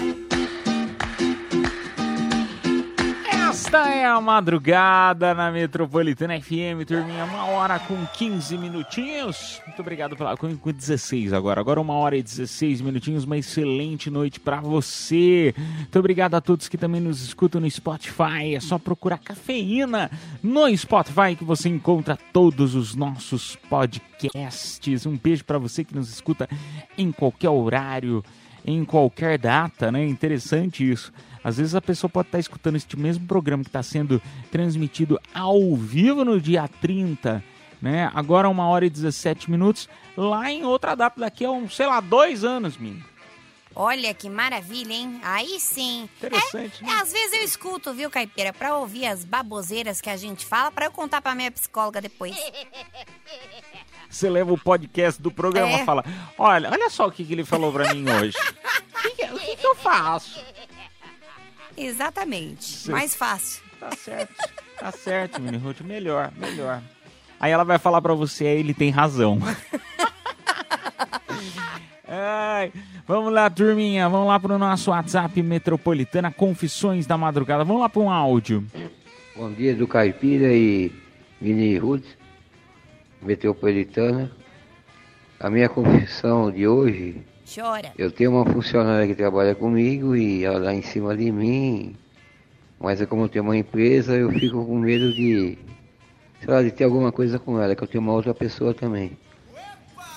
Esta é a madrugada na Metropolitana FM, turminha, uma hora com 15 minutinhos. Muito obrigado pela. Com com 16 agora. Agora uma hora e 16 minutinhos. Uma excelente noite pra você. Muito obrigado a todos que também nos escutam no Spotify. É só procurar cafeína no Spotify que você encontra todos os nossos podcasts. Um beijo pra você que nos escuta em qualquer horário, em qualquer data, né? Interessante isso. Às vezes a pessoa pode estar escutando este mesmo programa que está sendo transmitido ao vivo no dia 30, né? Agora uma hora e 17 minutos, lá em outra data, daqui a um, sei lá, dois anos, menino. Olha que maravilha, hein? Aí sim. Interessante, É, às vezes eu escuto, viu, Caipira, pra ouvir as baboseiras que a gente fala, pra eu contar pra minha psicóloga depois. Você leva o podcast do programa É. e fala: Olha, olha só o que, que ele falou pra mim hoje. O que, o que que eu faço? Exatamente. Sim. Mais fácil. Tá certo. Tá certo, Mini Ruth. Melhor, melhor. Aí ela vai falar pra você, aí ele tem razão. Ai, vamos lá, turminha. Vamos lá pro nosso WhatsApp Metropolitana Confissões da Madrugada. Vamos lá pra um áudio. Bom dia do Caipira e Mini Ruth, metropolitana. A minha confissão de hoje, Chora. eu tenho uma funcionária que trabalha comigo e ela dá em cima de mim, mas é como eu tenho uma empresa, eu fico com medo de, sei lá, de ter alguma coisa com ela, que eu tenho uma outra pessoa também.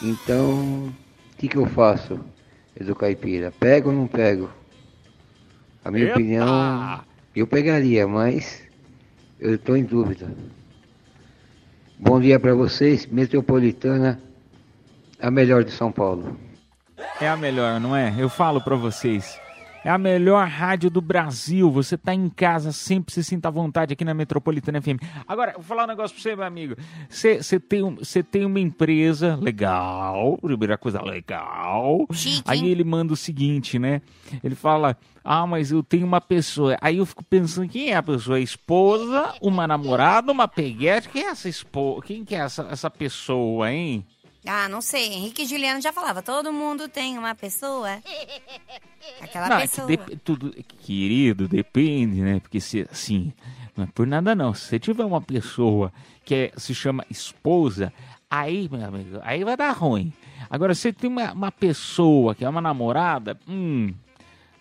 Então, o que, que eu faço, Edu Caipira? Pego ou não pego? A minha Epa! opinião, eu pegaria, mas eu estou em dúvida. Bom dia para vocês, Metropolitana, a melhor de São Paulo. É a melhor, não é? Eu falo pra vocês. É a melhor rádio do Brasil. Você tá em casa, sempre se sinta à vontade aqui na Metropolitana FM. Agora, vou falar um negócio pra você, meu amigo. Você tem, um- tem uma empresa legal, primeira coisa legal. Aí ele manda o seguinte, né? Ele fala: Ah, mas eu tenho uma pessoa. Aí eu fico pensando: quem é a pessoa? A esposa, uma namorada, uma peguete? Quem é essa esposa? Quem que é essa, essa pessoa, hein? Ah, não sei. Henrique e Juliano já falava. Todo mundo tem uma pessoa. Aquela Não, é que pessoa. tudo, querido, depende, né? Porque se assim, não é por nada não. Se você tiver uma pessoa que é- se chama esposa, aí, meu amigo, aí vai dar ruim. Agora, se você tem uma, uma pessoa que é uma namorada, hum,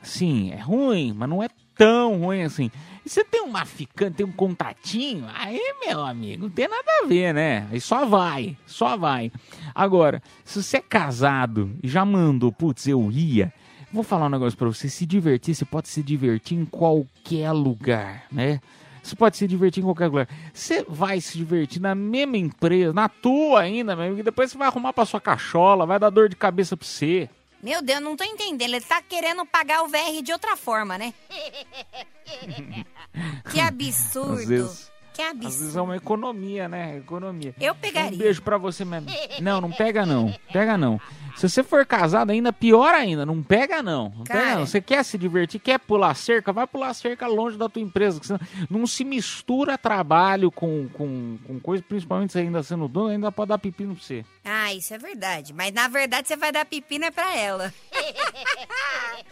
sim, é ruim, mas não é tão ruim assim. Você tem uma ficante, tem um contatinho, aí, meu amigo, não tem nada a ver, né? Aí só vai, só vai. Agora, se você é casado e já mandou, putz, eu ia, Vou falar um negócio pra você. Se divertir, você pode se divertir em qualquer lugar, né? Você pode se divertir em qualquer lugar. Você vai se divertir na mesma empresa, na tua ainda, meu amigo, depois você vai arrumar pra sua cachola, vai dar dor de cabeça pra você. Meu Deus, não tô entendendo. Ele tá querendo pagar o VR de outra forma, né? que absurdo. Às vezes, Que às absurdo. vezes é uma economia, né? Economia. Eu pegaria. Um beijo pra você mesmo. Não, não pega não. Pega não. Se você for casado ainda, pior ainda. Não pega não. Não pega não. Você quer se divertir, quer pular cerca, vai pular cerca longe da tua empresa. que senão não se mistura trabalho com, com, com coisa, principalmente você ainda sendo dono, ainda pode dar pepino pra você. Ah, isso é verdade. Mas na verdade você vai dar pepina pra ela.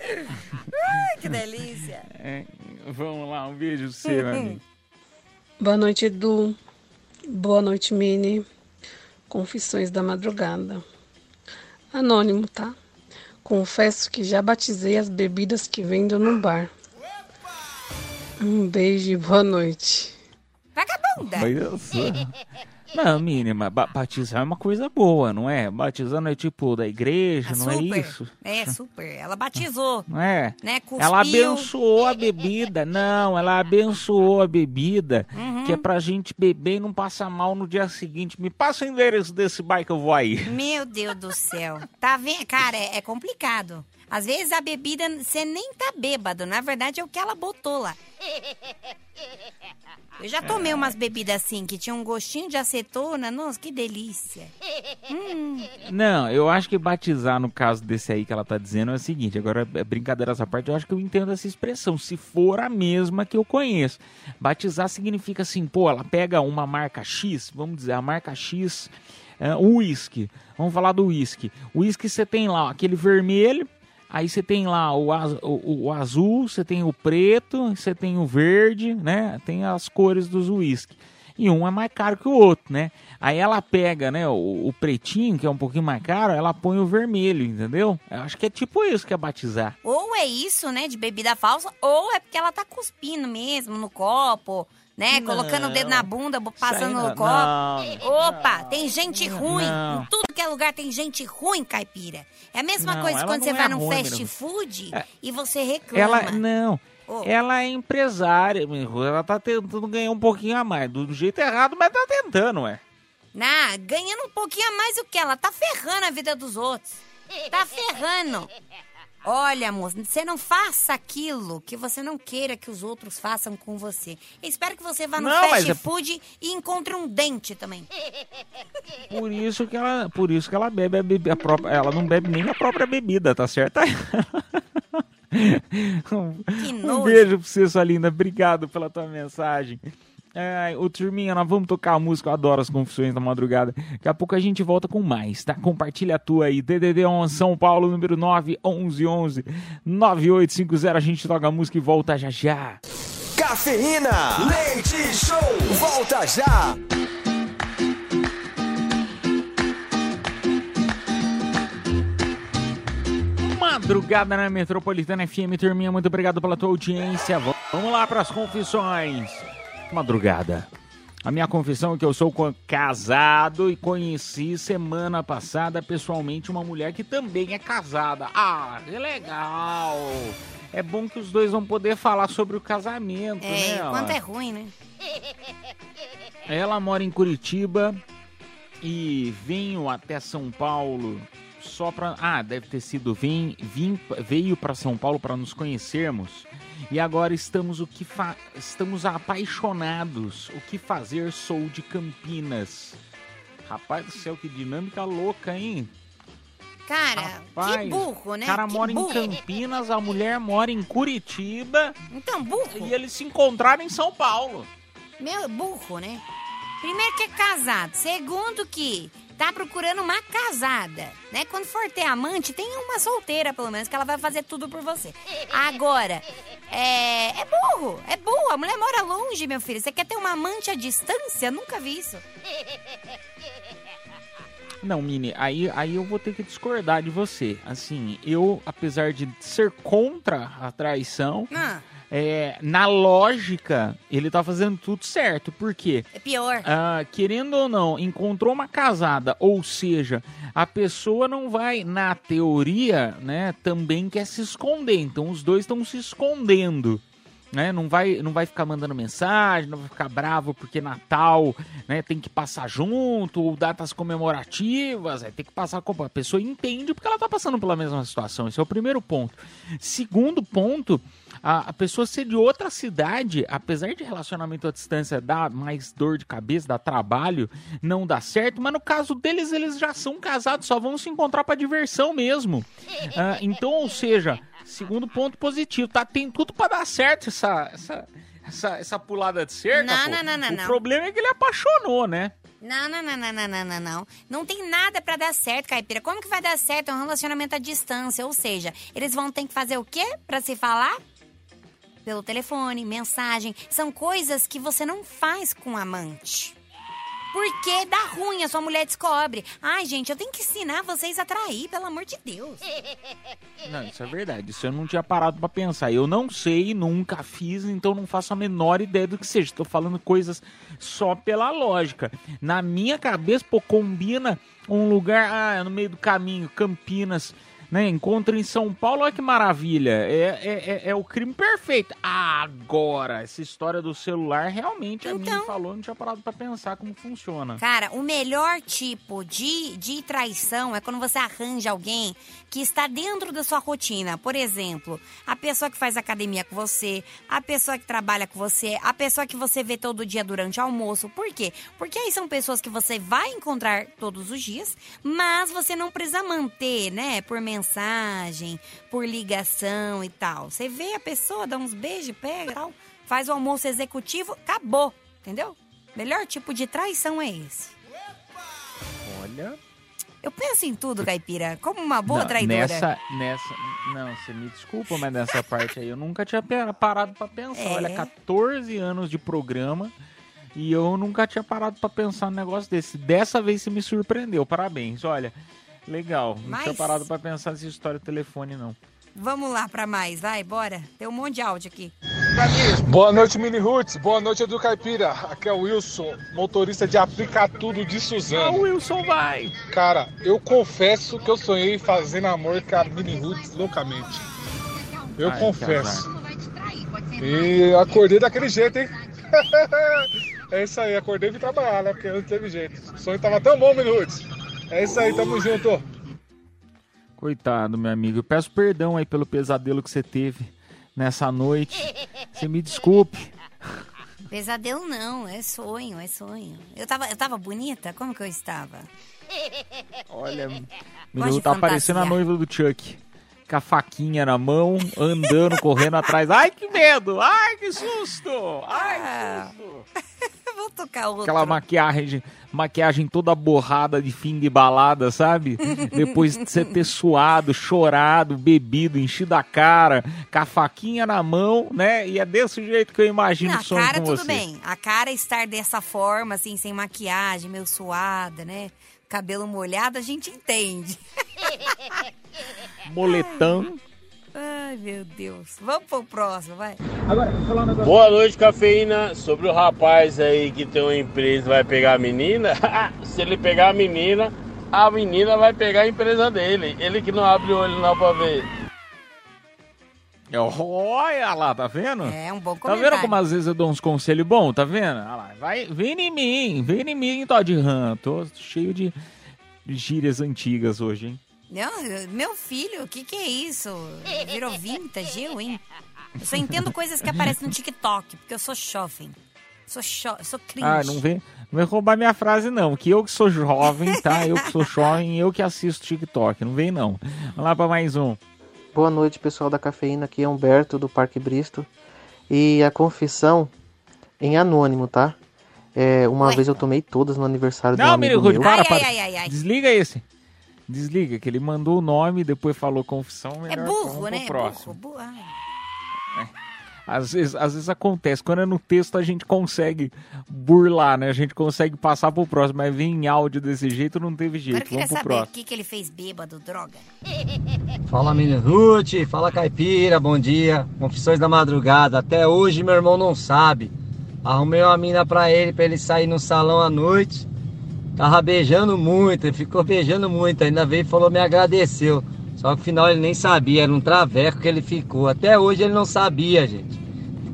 Ai, que delícia. É, vamos lá, um beijo pra você, meu amigo. Boa noite, Edu. Boa noite, Mini. Confissões da madrugada. Anônimo, tá? Confesso que já batizei as bebidas que vendo no bar. Um beijo e boa noite. Vagabunda. Eu sou... Não, mínima, ba- batizar é uma coisa boa, não é? Batizar não é tipo da igreja, não é super. isso? É, super. Ela batizou. Não é? Né? Ela abençoou a bebida. Não, ela abençoou a bebida, Uhum. que é pra gente beber e não passar mal no dia seguinte. Me passa o endereço desse bar que eu vou aí. Meu Deus do céu. Tá vendo? Cara, é, é complicado. Às vezes a bebida, você nem tá bêbado. Na verdade, é o que ela botou lá. Eu já tomei É. umas bebidas assim, que tinham um gostinho de acetona. Nossa, que delícia. Hum. Não, eu acho que batizar, no caso desse aí que ela tá dizendo, é o seguinte. Agora, é brincadeira essa parte, eu acho que eu entendo essa expressão. Se for a mesma que eu conheço. Batizar significa assim, pô, ela pega uma marca X, vamos dizer, a marca X, é, um uísque. Vamos falar do uísque. O uísque você tem lá ó, aquele vermelho, aí você tem lá o, o- o azul, você tem o preto, você tem o verde, né? Tem as cores dos uísque. E um é mais caro que o outro, né? Aí ela pega, né, o, o pretinho, que é um pouquinho mais caro, ela põe o vermelho, entendeu? Eu acho que é tipo isso que é batizar. Ou é isso, né, de bebida falsa, ou é porque ela tá cuspindo mesmo no copo, né? Não. Colocando o dedo na bunda, passando no não- copo. não, Opa, tem gente ruim. Não. Em tudo que é lugar tem gente ruim, caipira. É a mesma Não, coisa quando não você é vai num ruim, fast food É. e você reclama. Ela, não, Ô. ela é empresária, meu irmão. ela tá tentando ganhar um pouquinho a mais. Do jeito errado, mas tá tentando, ué. Nah, ganhando um pouquinho a mais do que ela. Tá ferrando a vida dos outros. Tá ferrando. Olha, moça, você não faça aquilo que você não queira que os outros façam com você. Eu espero que você vá no Não, fast é- food e encontre um dente também. Por isso que ela, por isso que ela bebe a bebida, a própria, ela não bebe nem a própria bebida, tá certo? um, um beijo pra você, sua linda. Obrigado pela tua mensagem. Ai, ô turminha, nós vamos tocar a música, eu adoro as confissões da madrugada. Daqui a pouco a gente volta com mais, tá? Compartilha a tua aí, DDD 11 São Paulo, número 9 11 9850, a gente toca a música e volta já já. Cafeína, leite show, volta já. Madrugada na Metropolitana FM, turminha, muito obrigado pela tua audiência. Vamos lá para as confissões. Madrugada. A minha confissão é que eu sou casado e conheci semana passada pessoalmente uma mulher que também é casada. Ah, que legal! É bom que os dois vão poder falar sobre o casamento, É, né? o quanto ó. é ruim, né? Ela mora em Curitiba e venho até São Paulo só pra. Ah, deve ter sido vim, vim veio para São Paulo para nos conhecermos e agora estamos o que fa... estamos apaixonados. O que fazer? Sou de Campinas. Rapaz do céu, que dinâmica louca, hein? Cara, Rapaz, que burro, né? O cara Que mora burro. em Campinas, a mulher mora em Curitiba. Então, burro. E eles se encontraram em São Paulo. Meu, burro, né? Primeiro que é casado. Segundo que tá procurando uma casada, né? Quando for ter amante, tem uma solteira, pelo menos, que ela vai fazer tudo por você. Agora, é, é burro, é burro. A mulher mora longe, meu filho. Você quer ter uma amante à distância? Nunca vi isso. Não, Mini, aí, aí eu vou ter que discordar de você. Assim, eu, apesar de ser contra a traição, Ah. É, na lógica, ele tá fazendo tudo certo. Por quê? É pior. Ah, querendo ou não, encontrou uma casada, ou seja, a pessoa não vai, na teoria, né, também quer se esconder. Então os dois estão se escondendo. Né? Não, vai, não vai ficar mandando mensagem, não vai ficar bravo porque Natal né, tem que passar junto, ou datas comemorativas, é, tem que passar com a pessoa entende porque ela tá passando pela mesma situação. Esse é o primeiro ponto. Segundo ponto, a, a pessoa ser de outra cidade, apesar de relacionamento à distância dar mais dor de cabeça, dar trabalho, não dá certo, mas no caso deles, eles já são casados, só vão se encontrar para diversão mesmo. Ah, então, ou seja, segundo ponto positivo, tá? Tem tudo para dar certo essa, essa, essa, essa pulada de cerca. Não, não, não, não, O não. problema é que ele apaixonou, né? Não, não, não, não, não, não, não, não. Não tem nada pra dar certo, Caipira. Como que vai dar certo um relacionamento à distância? Ou seja, eles vão ter que fazer o quê pra se falar? Pelo telefone, mensagem. São coisas que você não faz com amante. Porque dá ruim, a sua mulher descobre. Ai, gente, eu tenho que ensinar vocês a trair, pelo amor de Deus. Não, isso é verdade. Isso eu não tinha parado pra pensar. Eu não sei, nunca fiz, então não faço a menor ideia do que seja. Estou falando coisas só pela lógica. Na minha cabeça, pô, combina um lugar ah, no meio do caminho, Campinas, né? Encontro em São Paulo, olha que maravilha. É, é, é, é o crime perfeito. Agora, essa história do celular, realmente, a mim falou, não tinha parado pra pensar como funciona. Cara, o melhor tipo de, de traição é quando você arranja alguém que está dentro da sua rotina. Por exemplo, a pessoa que faz academia com você, a pessoa que trabalha com você, a pessoa que você vê todo dia durante o almoço. Por quê? Porque aí são pessoas que você vai encontrar todos os dias, mas você não precisa manter, né? Por mensagem, por ligação e tal. Você vê a pessoa, dá uns beijos, pega tal, faz o almoço executivo, acabou. Entendeu? Melhor tipo de traição é esse. Olha. Eu penso em tudo, Caipira, como uma boa Não, traidora. Nessa, nessa. Não, você me desculpa, mas nessa parte aí eu nunca tinha parado pra pensar. É. Olha, 14 anos de programa e eu nunca tinha parado pra pensar num negócio desse. Dessa vez você me surpreendeu. Parabéns. Olha, legal. Não tinha Mas- parado pra pensar nessa história do telefone, não. Vamos lá pra mais, vai, bora. Tem um monte de áudio aqui. Boa noite, Mini Roots. Boa noite, Edu Caipira. Aqui é o Wilson, motorista de Aplica Tudo de Suzano. Ah, Wilson vai! Cara, eu confesso que eu sonhei fazendo amor com a Mini Roots loucamente. Eu Ai, confesso. E acordei daquele jeito, hein? é isso aí, acordei e vim trabalhar, né? Porque não teve jeito. O sonho tava tão bom, Mini Roots. É isso aí, tamo junto. Coitado, meu amigo. Eu peço perdão aí pelo pesadelo que você teve nessa noite. Você me desculpe. Pesadelo não, é sonho, é sonho. Eu tava, eu tava bonita? Como que eu estava? Olha, Menino tá parecendo a noiva do Chuck. Com a faquinha na mão, andando, correndo atrás. Ai, que medo! Ai, que susto! Ai, que susto! Vou tocar outro. Aquela maquiagem, maquiagem toda borrada de fim de balada, sabe? Depois de você ter suado, chorado, bebido, enchido a cara, com a faquinha na mão, né? E é desse jeito que eu imagino Não, o a sonho cara com tudo você. bem. A cara estar dessa forma, assim, sem maquiagem, meio suada, né? Cabelo molhado, a gente entende. Moletão. Ai, meu Deus. Vamos pro próximo, vai. Agora, falar um negócio. Boa noite, cafeína. Sobre o rapaz aí que tem uma empresa e vai pegar a menina, se ele pegar a menina, a menina vai pegar a empresa dele. Ele que não abre o olho não pra ver. Olha lá, tá vendo? É um bom Tá comentário. vendo como às vezes eu dou uns conselhos bons, tá vendo? Olha lá, vai, vem em mim, vem em mim, Todd Han. Tô cheio de, de gírias antigas hoje, hein? Não, eu- meu filho, o que que é isso? Virou vintage, eu, hein? Eu só entendo coisas que aparecem no TikTok, porque eu sou jovem. Sou, cho sou cringe. Ah, não vem, não vem roubar minha frase, não. Que eu que sou jovem, tá? Eu que sou jovem, eu que assisto TikTok. Não vem, não. Vamos lá pra mais um. Boa noite, pessoal da Cafeína. Aqui é Humberto, do Parque Bristo. E a confissão em anônimo, tá? É, uma vez eu tomei todas no aniversário Não, amigo Miriam Rude, meu. para, para. Desliga esse. Desliga, que ele mandou o nome, depois falou confissão. É burro, né? É próximo. burro, burro. Ah. Às vezes, às vezes acontece. Quando é no texto, a gente consegue burlar, né? A gente consegue passar pro próximo. Mas vir em áudio desse jeito, não teve jeito. Agora eu queria Vamos pro saber o que ele fez bêbado, droga. Fala menino Ruth, fala caipira, bom dia. Confissões da madrugada. Até hoje meu irmão não sabe. Arrumei uma mina pra ele, pra ele sair no salão à noite. Tava beijando muito, ele ficou beijando muito. Ainda veio e falou, me agradeceu. Só que no final ele nem sabia, era um traveco que ele ficou. Até hoje ele não sabia, gente.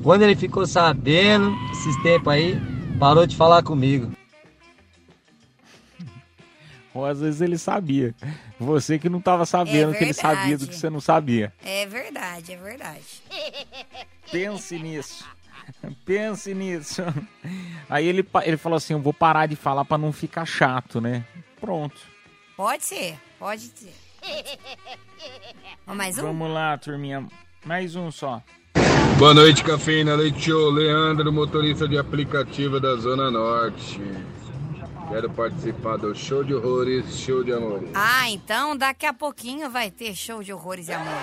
Quando ele ficou sabendo, esses tempos aí, parou de falar comigo. Ou às vezes ele sabia. Você que não tava sabendo que ele sabia do que você não sabia. É verdade, é verdade. Pense nisso. Pense nisso. Aí ele, ele falou assim: Eu vou parar de falar pra não ficar chato, né? Pronto. Pode ser, pode ser. Mais um? Vamos lá, turminha. Mais um só. Boa noite, Cafeína Leite Show. Leandro, motorista de aplicativo da Zona Norte. Quero participar do show de horrores, show de amores. Ah, então daqui a pouquinho vai ter show de horrores e amor.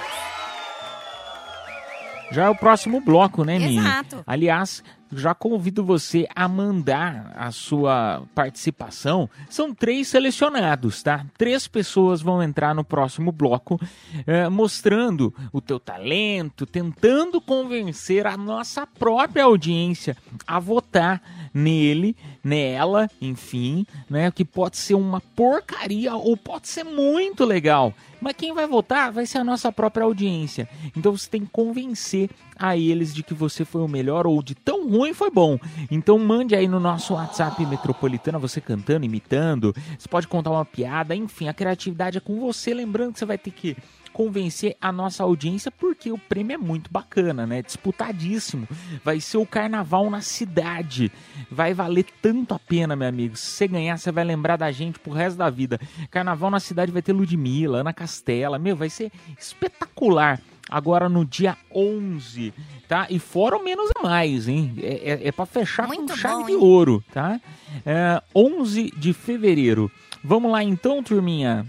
Já é o próximo bloco, né, Mini? Exato. Aliás, já convido você a mandar a sua participação. São três selecionados, tá? Três pessoas vão entrar no próximo bloco, eh, mostrando o teu talento, tentando convencer a nossa própria audiência a votar nele, nela, enfim, né? Que pode ser uma porcaria ou pode ser muito legal. Mas quem vai votar vai ser a nossa própria audiência. Então você tem que convencer a eles de que você foi o melhor ou de tão ruim foi bom. Então mande aí no nosso WhatsApp Metropolitana você cantando, imitando. Você pode contar uma piada, enfim, a criatividade é com você. Lembrando que você vai ter que convencer a nossa audiência porque o prêmio é muito bacana, né? Disputadíssimo. Vai ser o carnaval na cidade. Vai valer tanto a pena, meu amigo. Se você ganhar, você vai lembrar da gente pro resto da vida. Carnaval na cidade vai ter Ludmilla, Ana Castela. Meu, vai ser espetacular. Agora no dia 11, tá? E fora o menos a mais, hein? É, é, é pra fechar com chave de ouro, tá? É, 11 de fevereiro. Vamos lá então, turminha?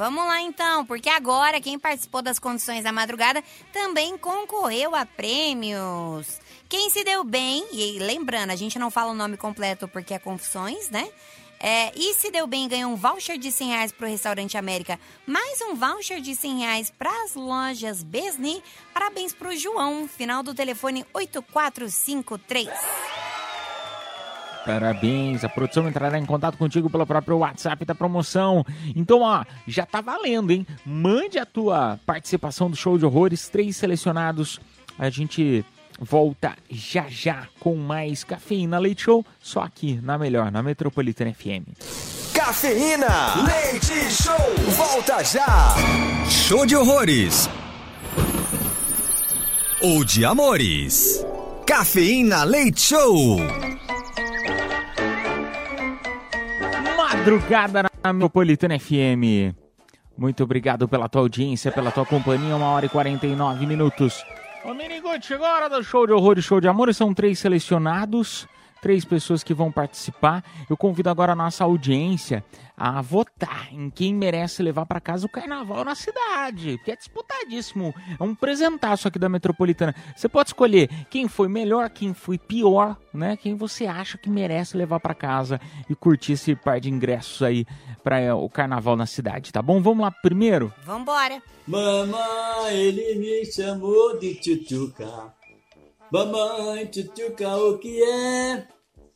Vamos lá então, porque agora quem participou das condições da madrugada também concorreu a prêmios. Quem se deu bem, e lembrando, a gente não fala o nome completo porque é confissões, né? É, e se deu bem, ganhou um voucher de 100 reais pro Restaurante América, mais um voucher de 100 reais pras lojas Besni. Parabéns pro João, final do telefone 8453. Parabéns, a produção entrará em contato contigo pelo próprio WhatsApp da promoção. Então, ó, já tá valendo, hein? Mande a tua participação do show de horrores, três selecionados. A gente volta já já com mais Cafeína Leite Show, só aqui na melhor, na Metropolitana FM. Cafeína, leite show, volta já. Show de horrores. Ou de amores. Cafeína Leite Show. Madrugada na Metropolitana FM. Muito obrigado pela tua audiência, pela tua companhia, uma hora e 49 minutos. Ô, Minigude, chegou a hora do show de horror e show de amor. São três selecionados, três pessoas que vão participar. Eu convido agora a nossa audiência a votar em quem merece levar para casa o carnaval na cidade, porque é disputadíssimo. É um presentaço aqui da Metropolitana. Você pode escolher quem foi melhor, quem foi pior, né? Quem você acha que merece levar para casa e curtir esse par de ingressos aí para o carnaval na cidade, tá bom? Vamos lá primeiro? Vambora. Mamãe, ele me chamou de tchutchuca. Mamãe, tchutchuca, o que é?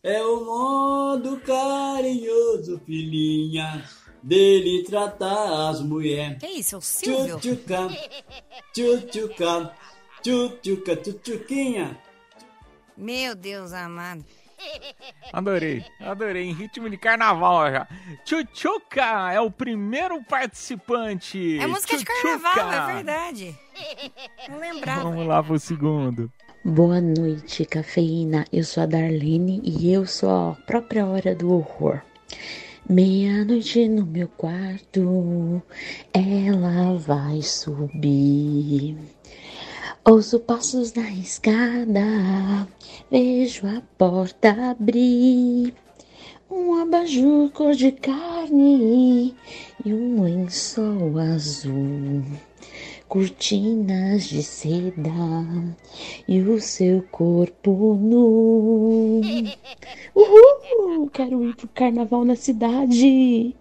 É o modo carinhoso, filhinha, dele tratar as mulheres. Que isso, o Silvio? Tchutchuca, tchutchuca, tchutchuca, tchutchuquinha. Meu Deus amado. Adorei, adorei. Em ritmo de carnaval já. Tchutchuca é o primeiro participante. É música de carnaval, é verdade. Não lembrava. Vamos lá pro segundo. Boa noite, cafeína. Eu sou a Darlene e eu sou a própria hora do horror. Meia-noite no meu quarto, ela vai subir. Ouço passos na escada, vejo a porta abrir. Um abajur cor de carne e um lençol azul. Cortinas de seda e o seu corpo nu. Uhul! Quero ir pro carnaval na cidade.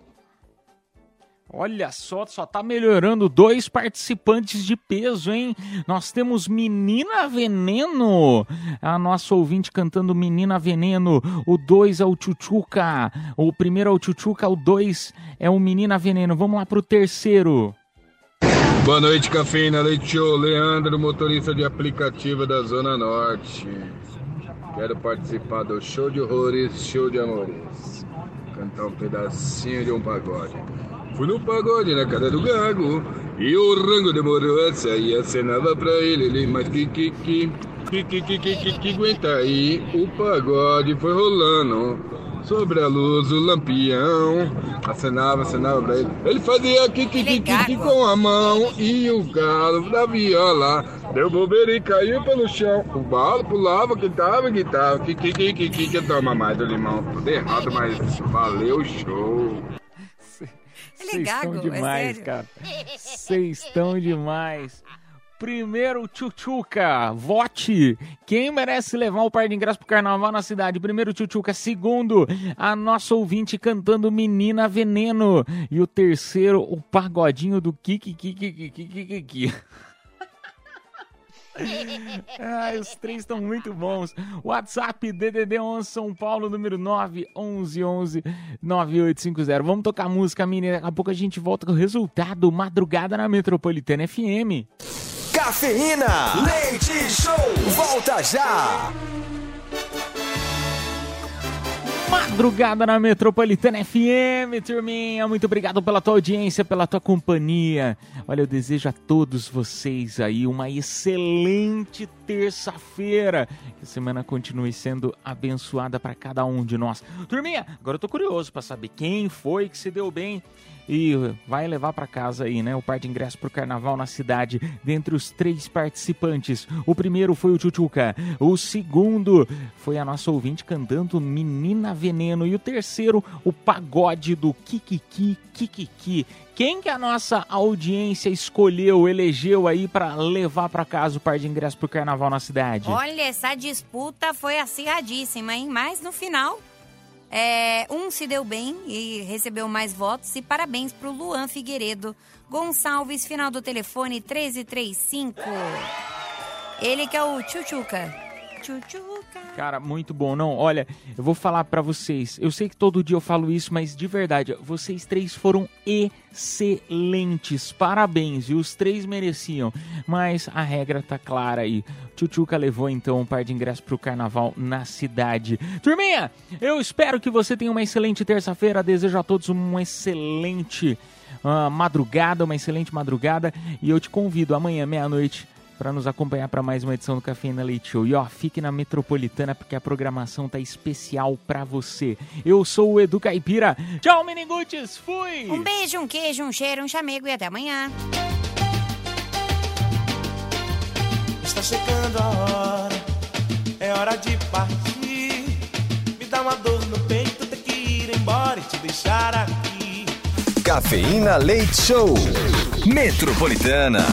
Olha só, só tá melhorando dois participantes de peso, hein? Nós temos Menina Veneno, a nossa ouvinte cantando Menina Veneno. O dois é o Chuchuca, o primeiro é o Chuchuca, o dois é o Menina Veneno. Vamos lá pro terceiro. Boa noite, cafeína, leite. Leandro, motorista de aplicativo da Zona Norte. Quero participar do show de horrores, show de amores. Cantar um pedacinho de um pagode. Fui no pagode na casa do gago e o rango demorou a sair. Acenava pra ele, ele, mas que que que que que que que que que aguenta aí? O pagode foi rolando sobre a luz o lampião. Acenava, acenava pra ele. Ele fazia que que com a mão e o galo da viola. Deu bobeira e caiu pelo chão. O balo pulava, gritava, gritava. Que que que que que que toma mais do limão. Tudo errado, mas valeu o show. Ele é gago, é demais, sério. cara. Vocês estão demais. Primeiro, Tchutchuca, vote. Quem merece levar o par de ingresso pro carnaval na cidade? Primeiro, Tchutchuca. Segundo, a nossa ouvinte cantando Menina Veneno. E o terceiro, o pagodinho do Kiki Kiki Kiki Kiki Kiki. Ai, os três estão muito bons. WhatsApp DDD 11 São Paulo, número 911 9850. Vamos tocar música, menina. Daqui a pouco a gente volta com o resultado. Madrugada na Metropolitana FM. Cafeína, leite show, volta já. Madrugada na Metropolitana FM, turminha. Muito obrigado pela tua audiência, pela tua companhia. Olha, eu desejo a todos vocês aí uma excelente terça-feira. Que a semana continue sendo abençoada para cada um de nós. Turminha, agora eu tô curioso para saber quem foi que se deu bem e vai levar para casa aí, né, o par de ingresso pro carnaval na cidade, dentre os três participantes. O primeiro foi o Chuchuca, o segundo foi a nossa ouvinte cantando Menina Veneno e o terceiro, o pagode do Kikiki Kikiki. Quem que a nossa audiência escolheu, elegeu aí para levar para casa o par de ingresso pro carnaval na cidade? Olha, essa disputa foi acirradíssima, hein? Mas no final, é, um se deu bem e recebeu mais votos. E parabéns pro Luan Figueiredo Gonçalves, final do telefone 1335. Ele que é o Chuchuca. Chuchuca. Cara, muito bom. Não, olha, eu vou falar pra vocês. Eu sei que todo dia eu falo isso, mas de verdade, vocês três foram excelentes. Parabéns, e os três mereciam. Mas a regra tá clara aí. Tchutchuca levou então um par de ingressos pro carnaval na cidade. Turminha, eu espero que você tenha uma excelente terça-feira. Desejo a todos uma excelente ah, madrugada, uma excelente madrugada. E eu te convido amanhã, meia-noite, para nos acompanhar para mais uma edição do Cafeína Leite Show. E ó, fique na Metropolitana porque a programação tá especial para você. Eu sou o Edu Caipira. Tchau, Miniguts. Fui! Um beijo, um queijo, um cheiro, um chamego e até amanhã. Está chegando a hora, é hora de partir. Me dá uma dor no peito, ter que ir embora e te deixar aqui. Cafeína Leite Show. Metropolitana.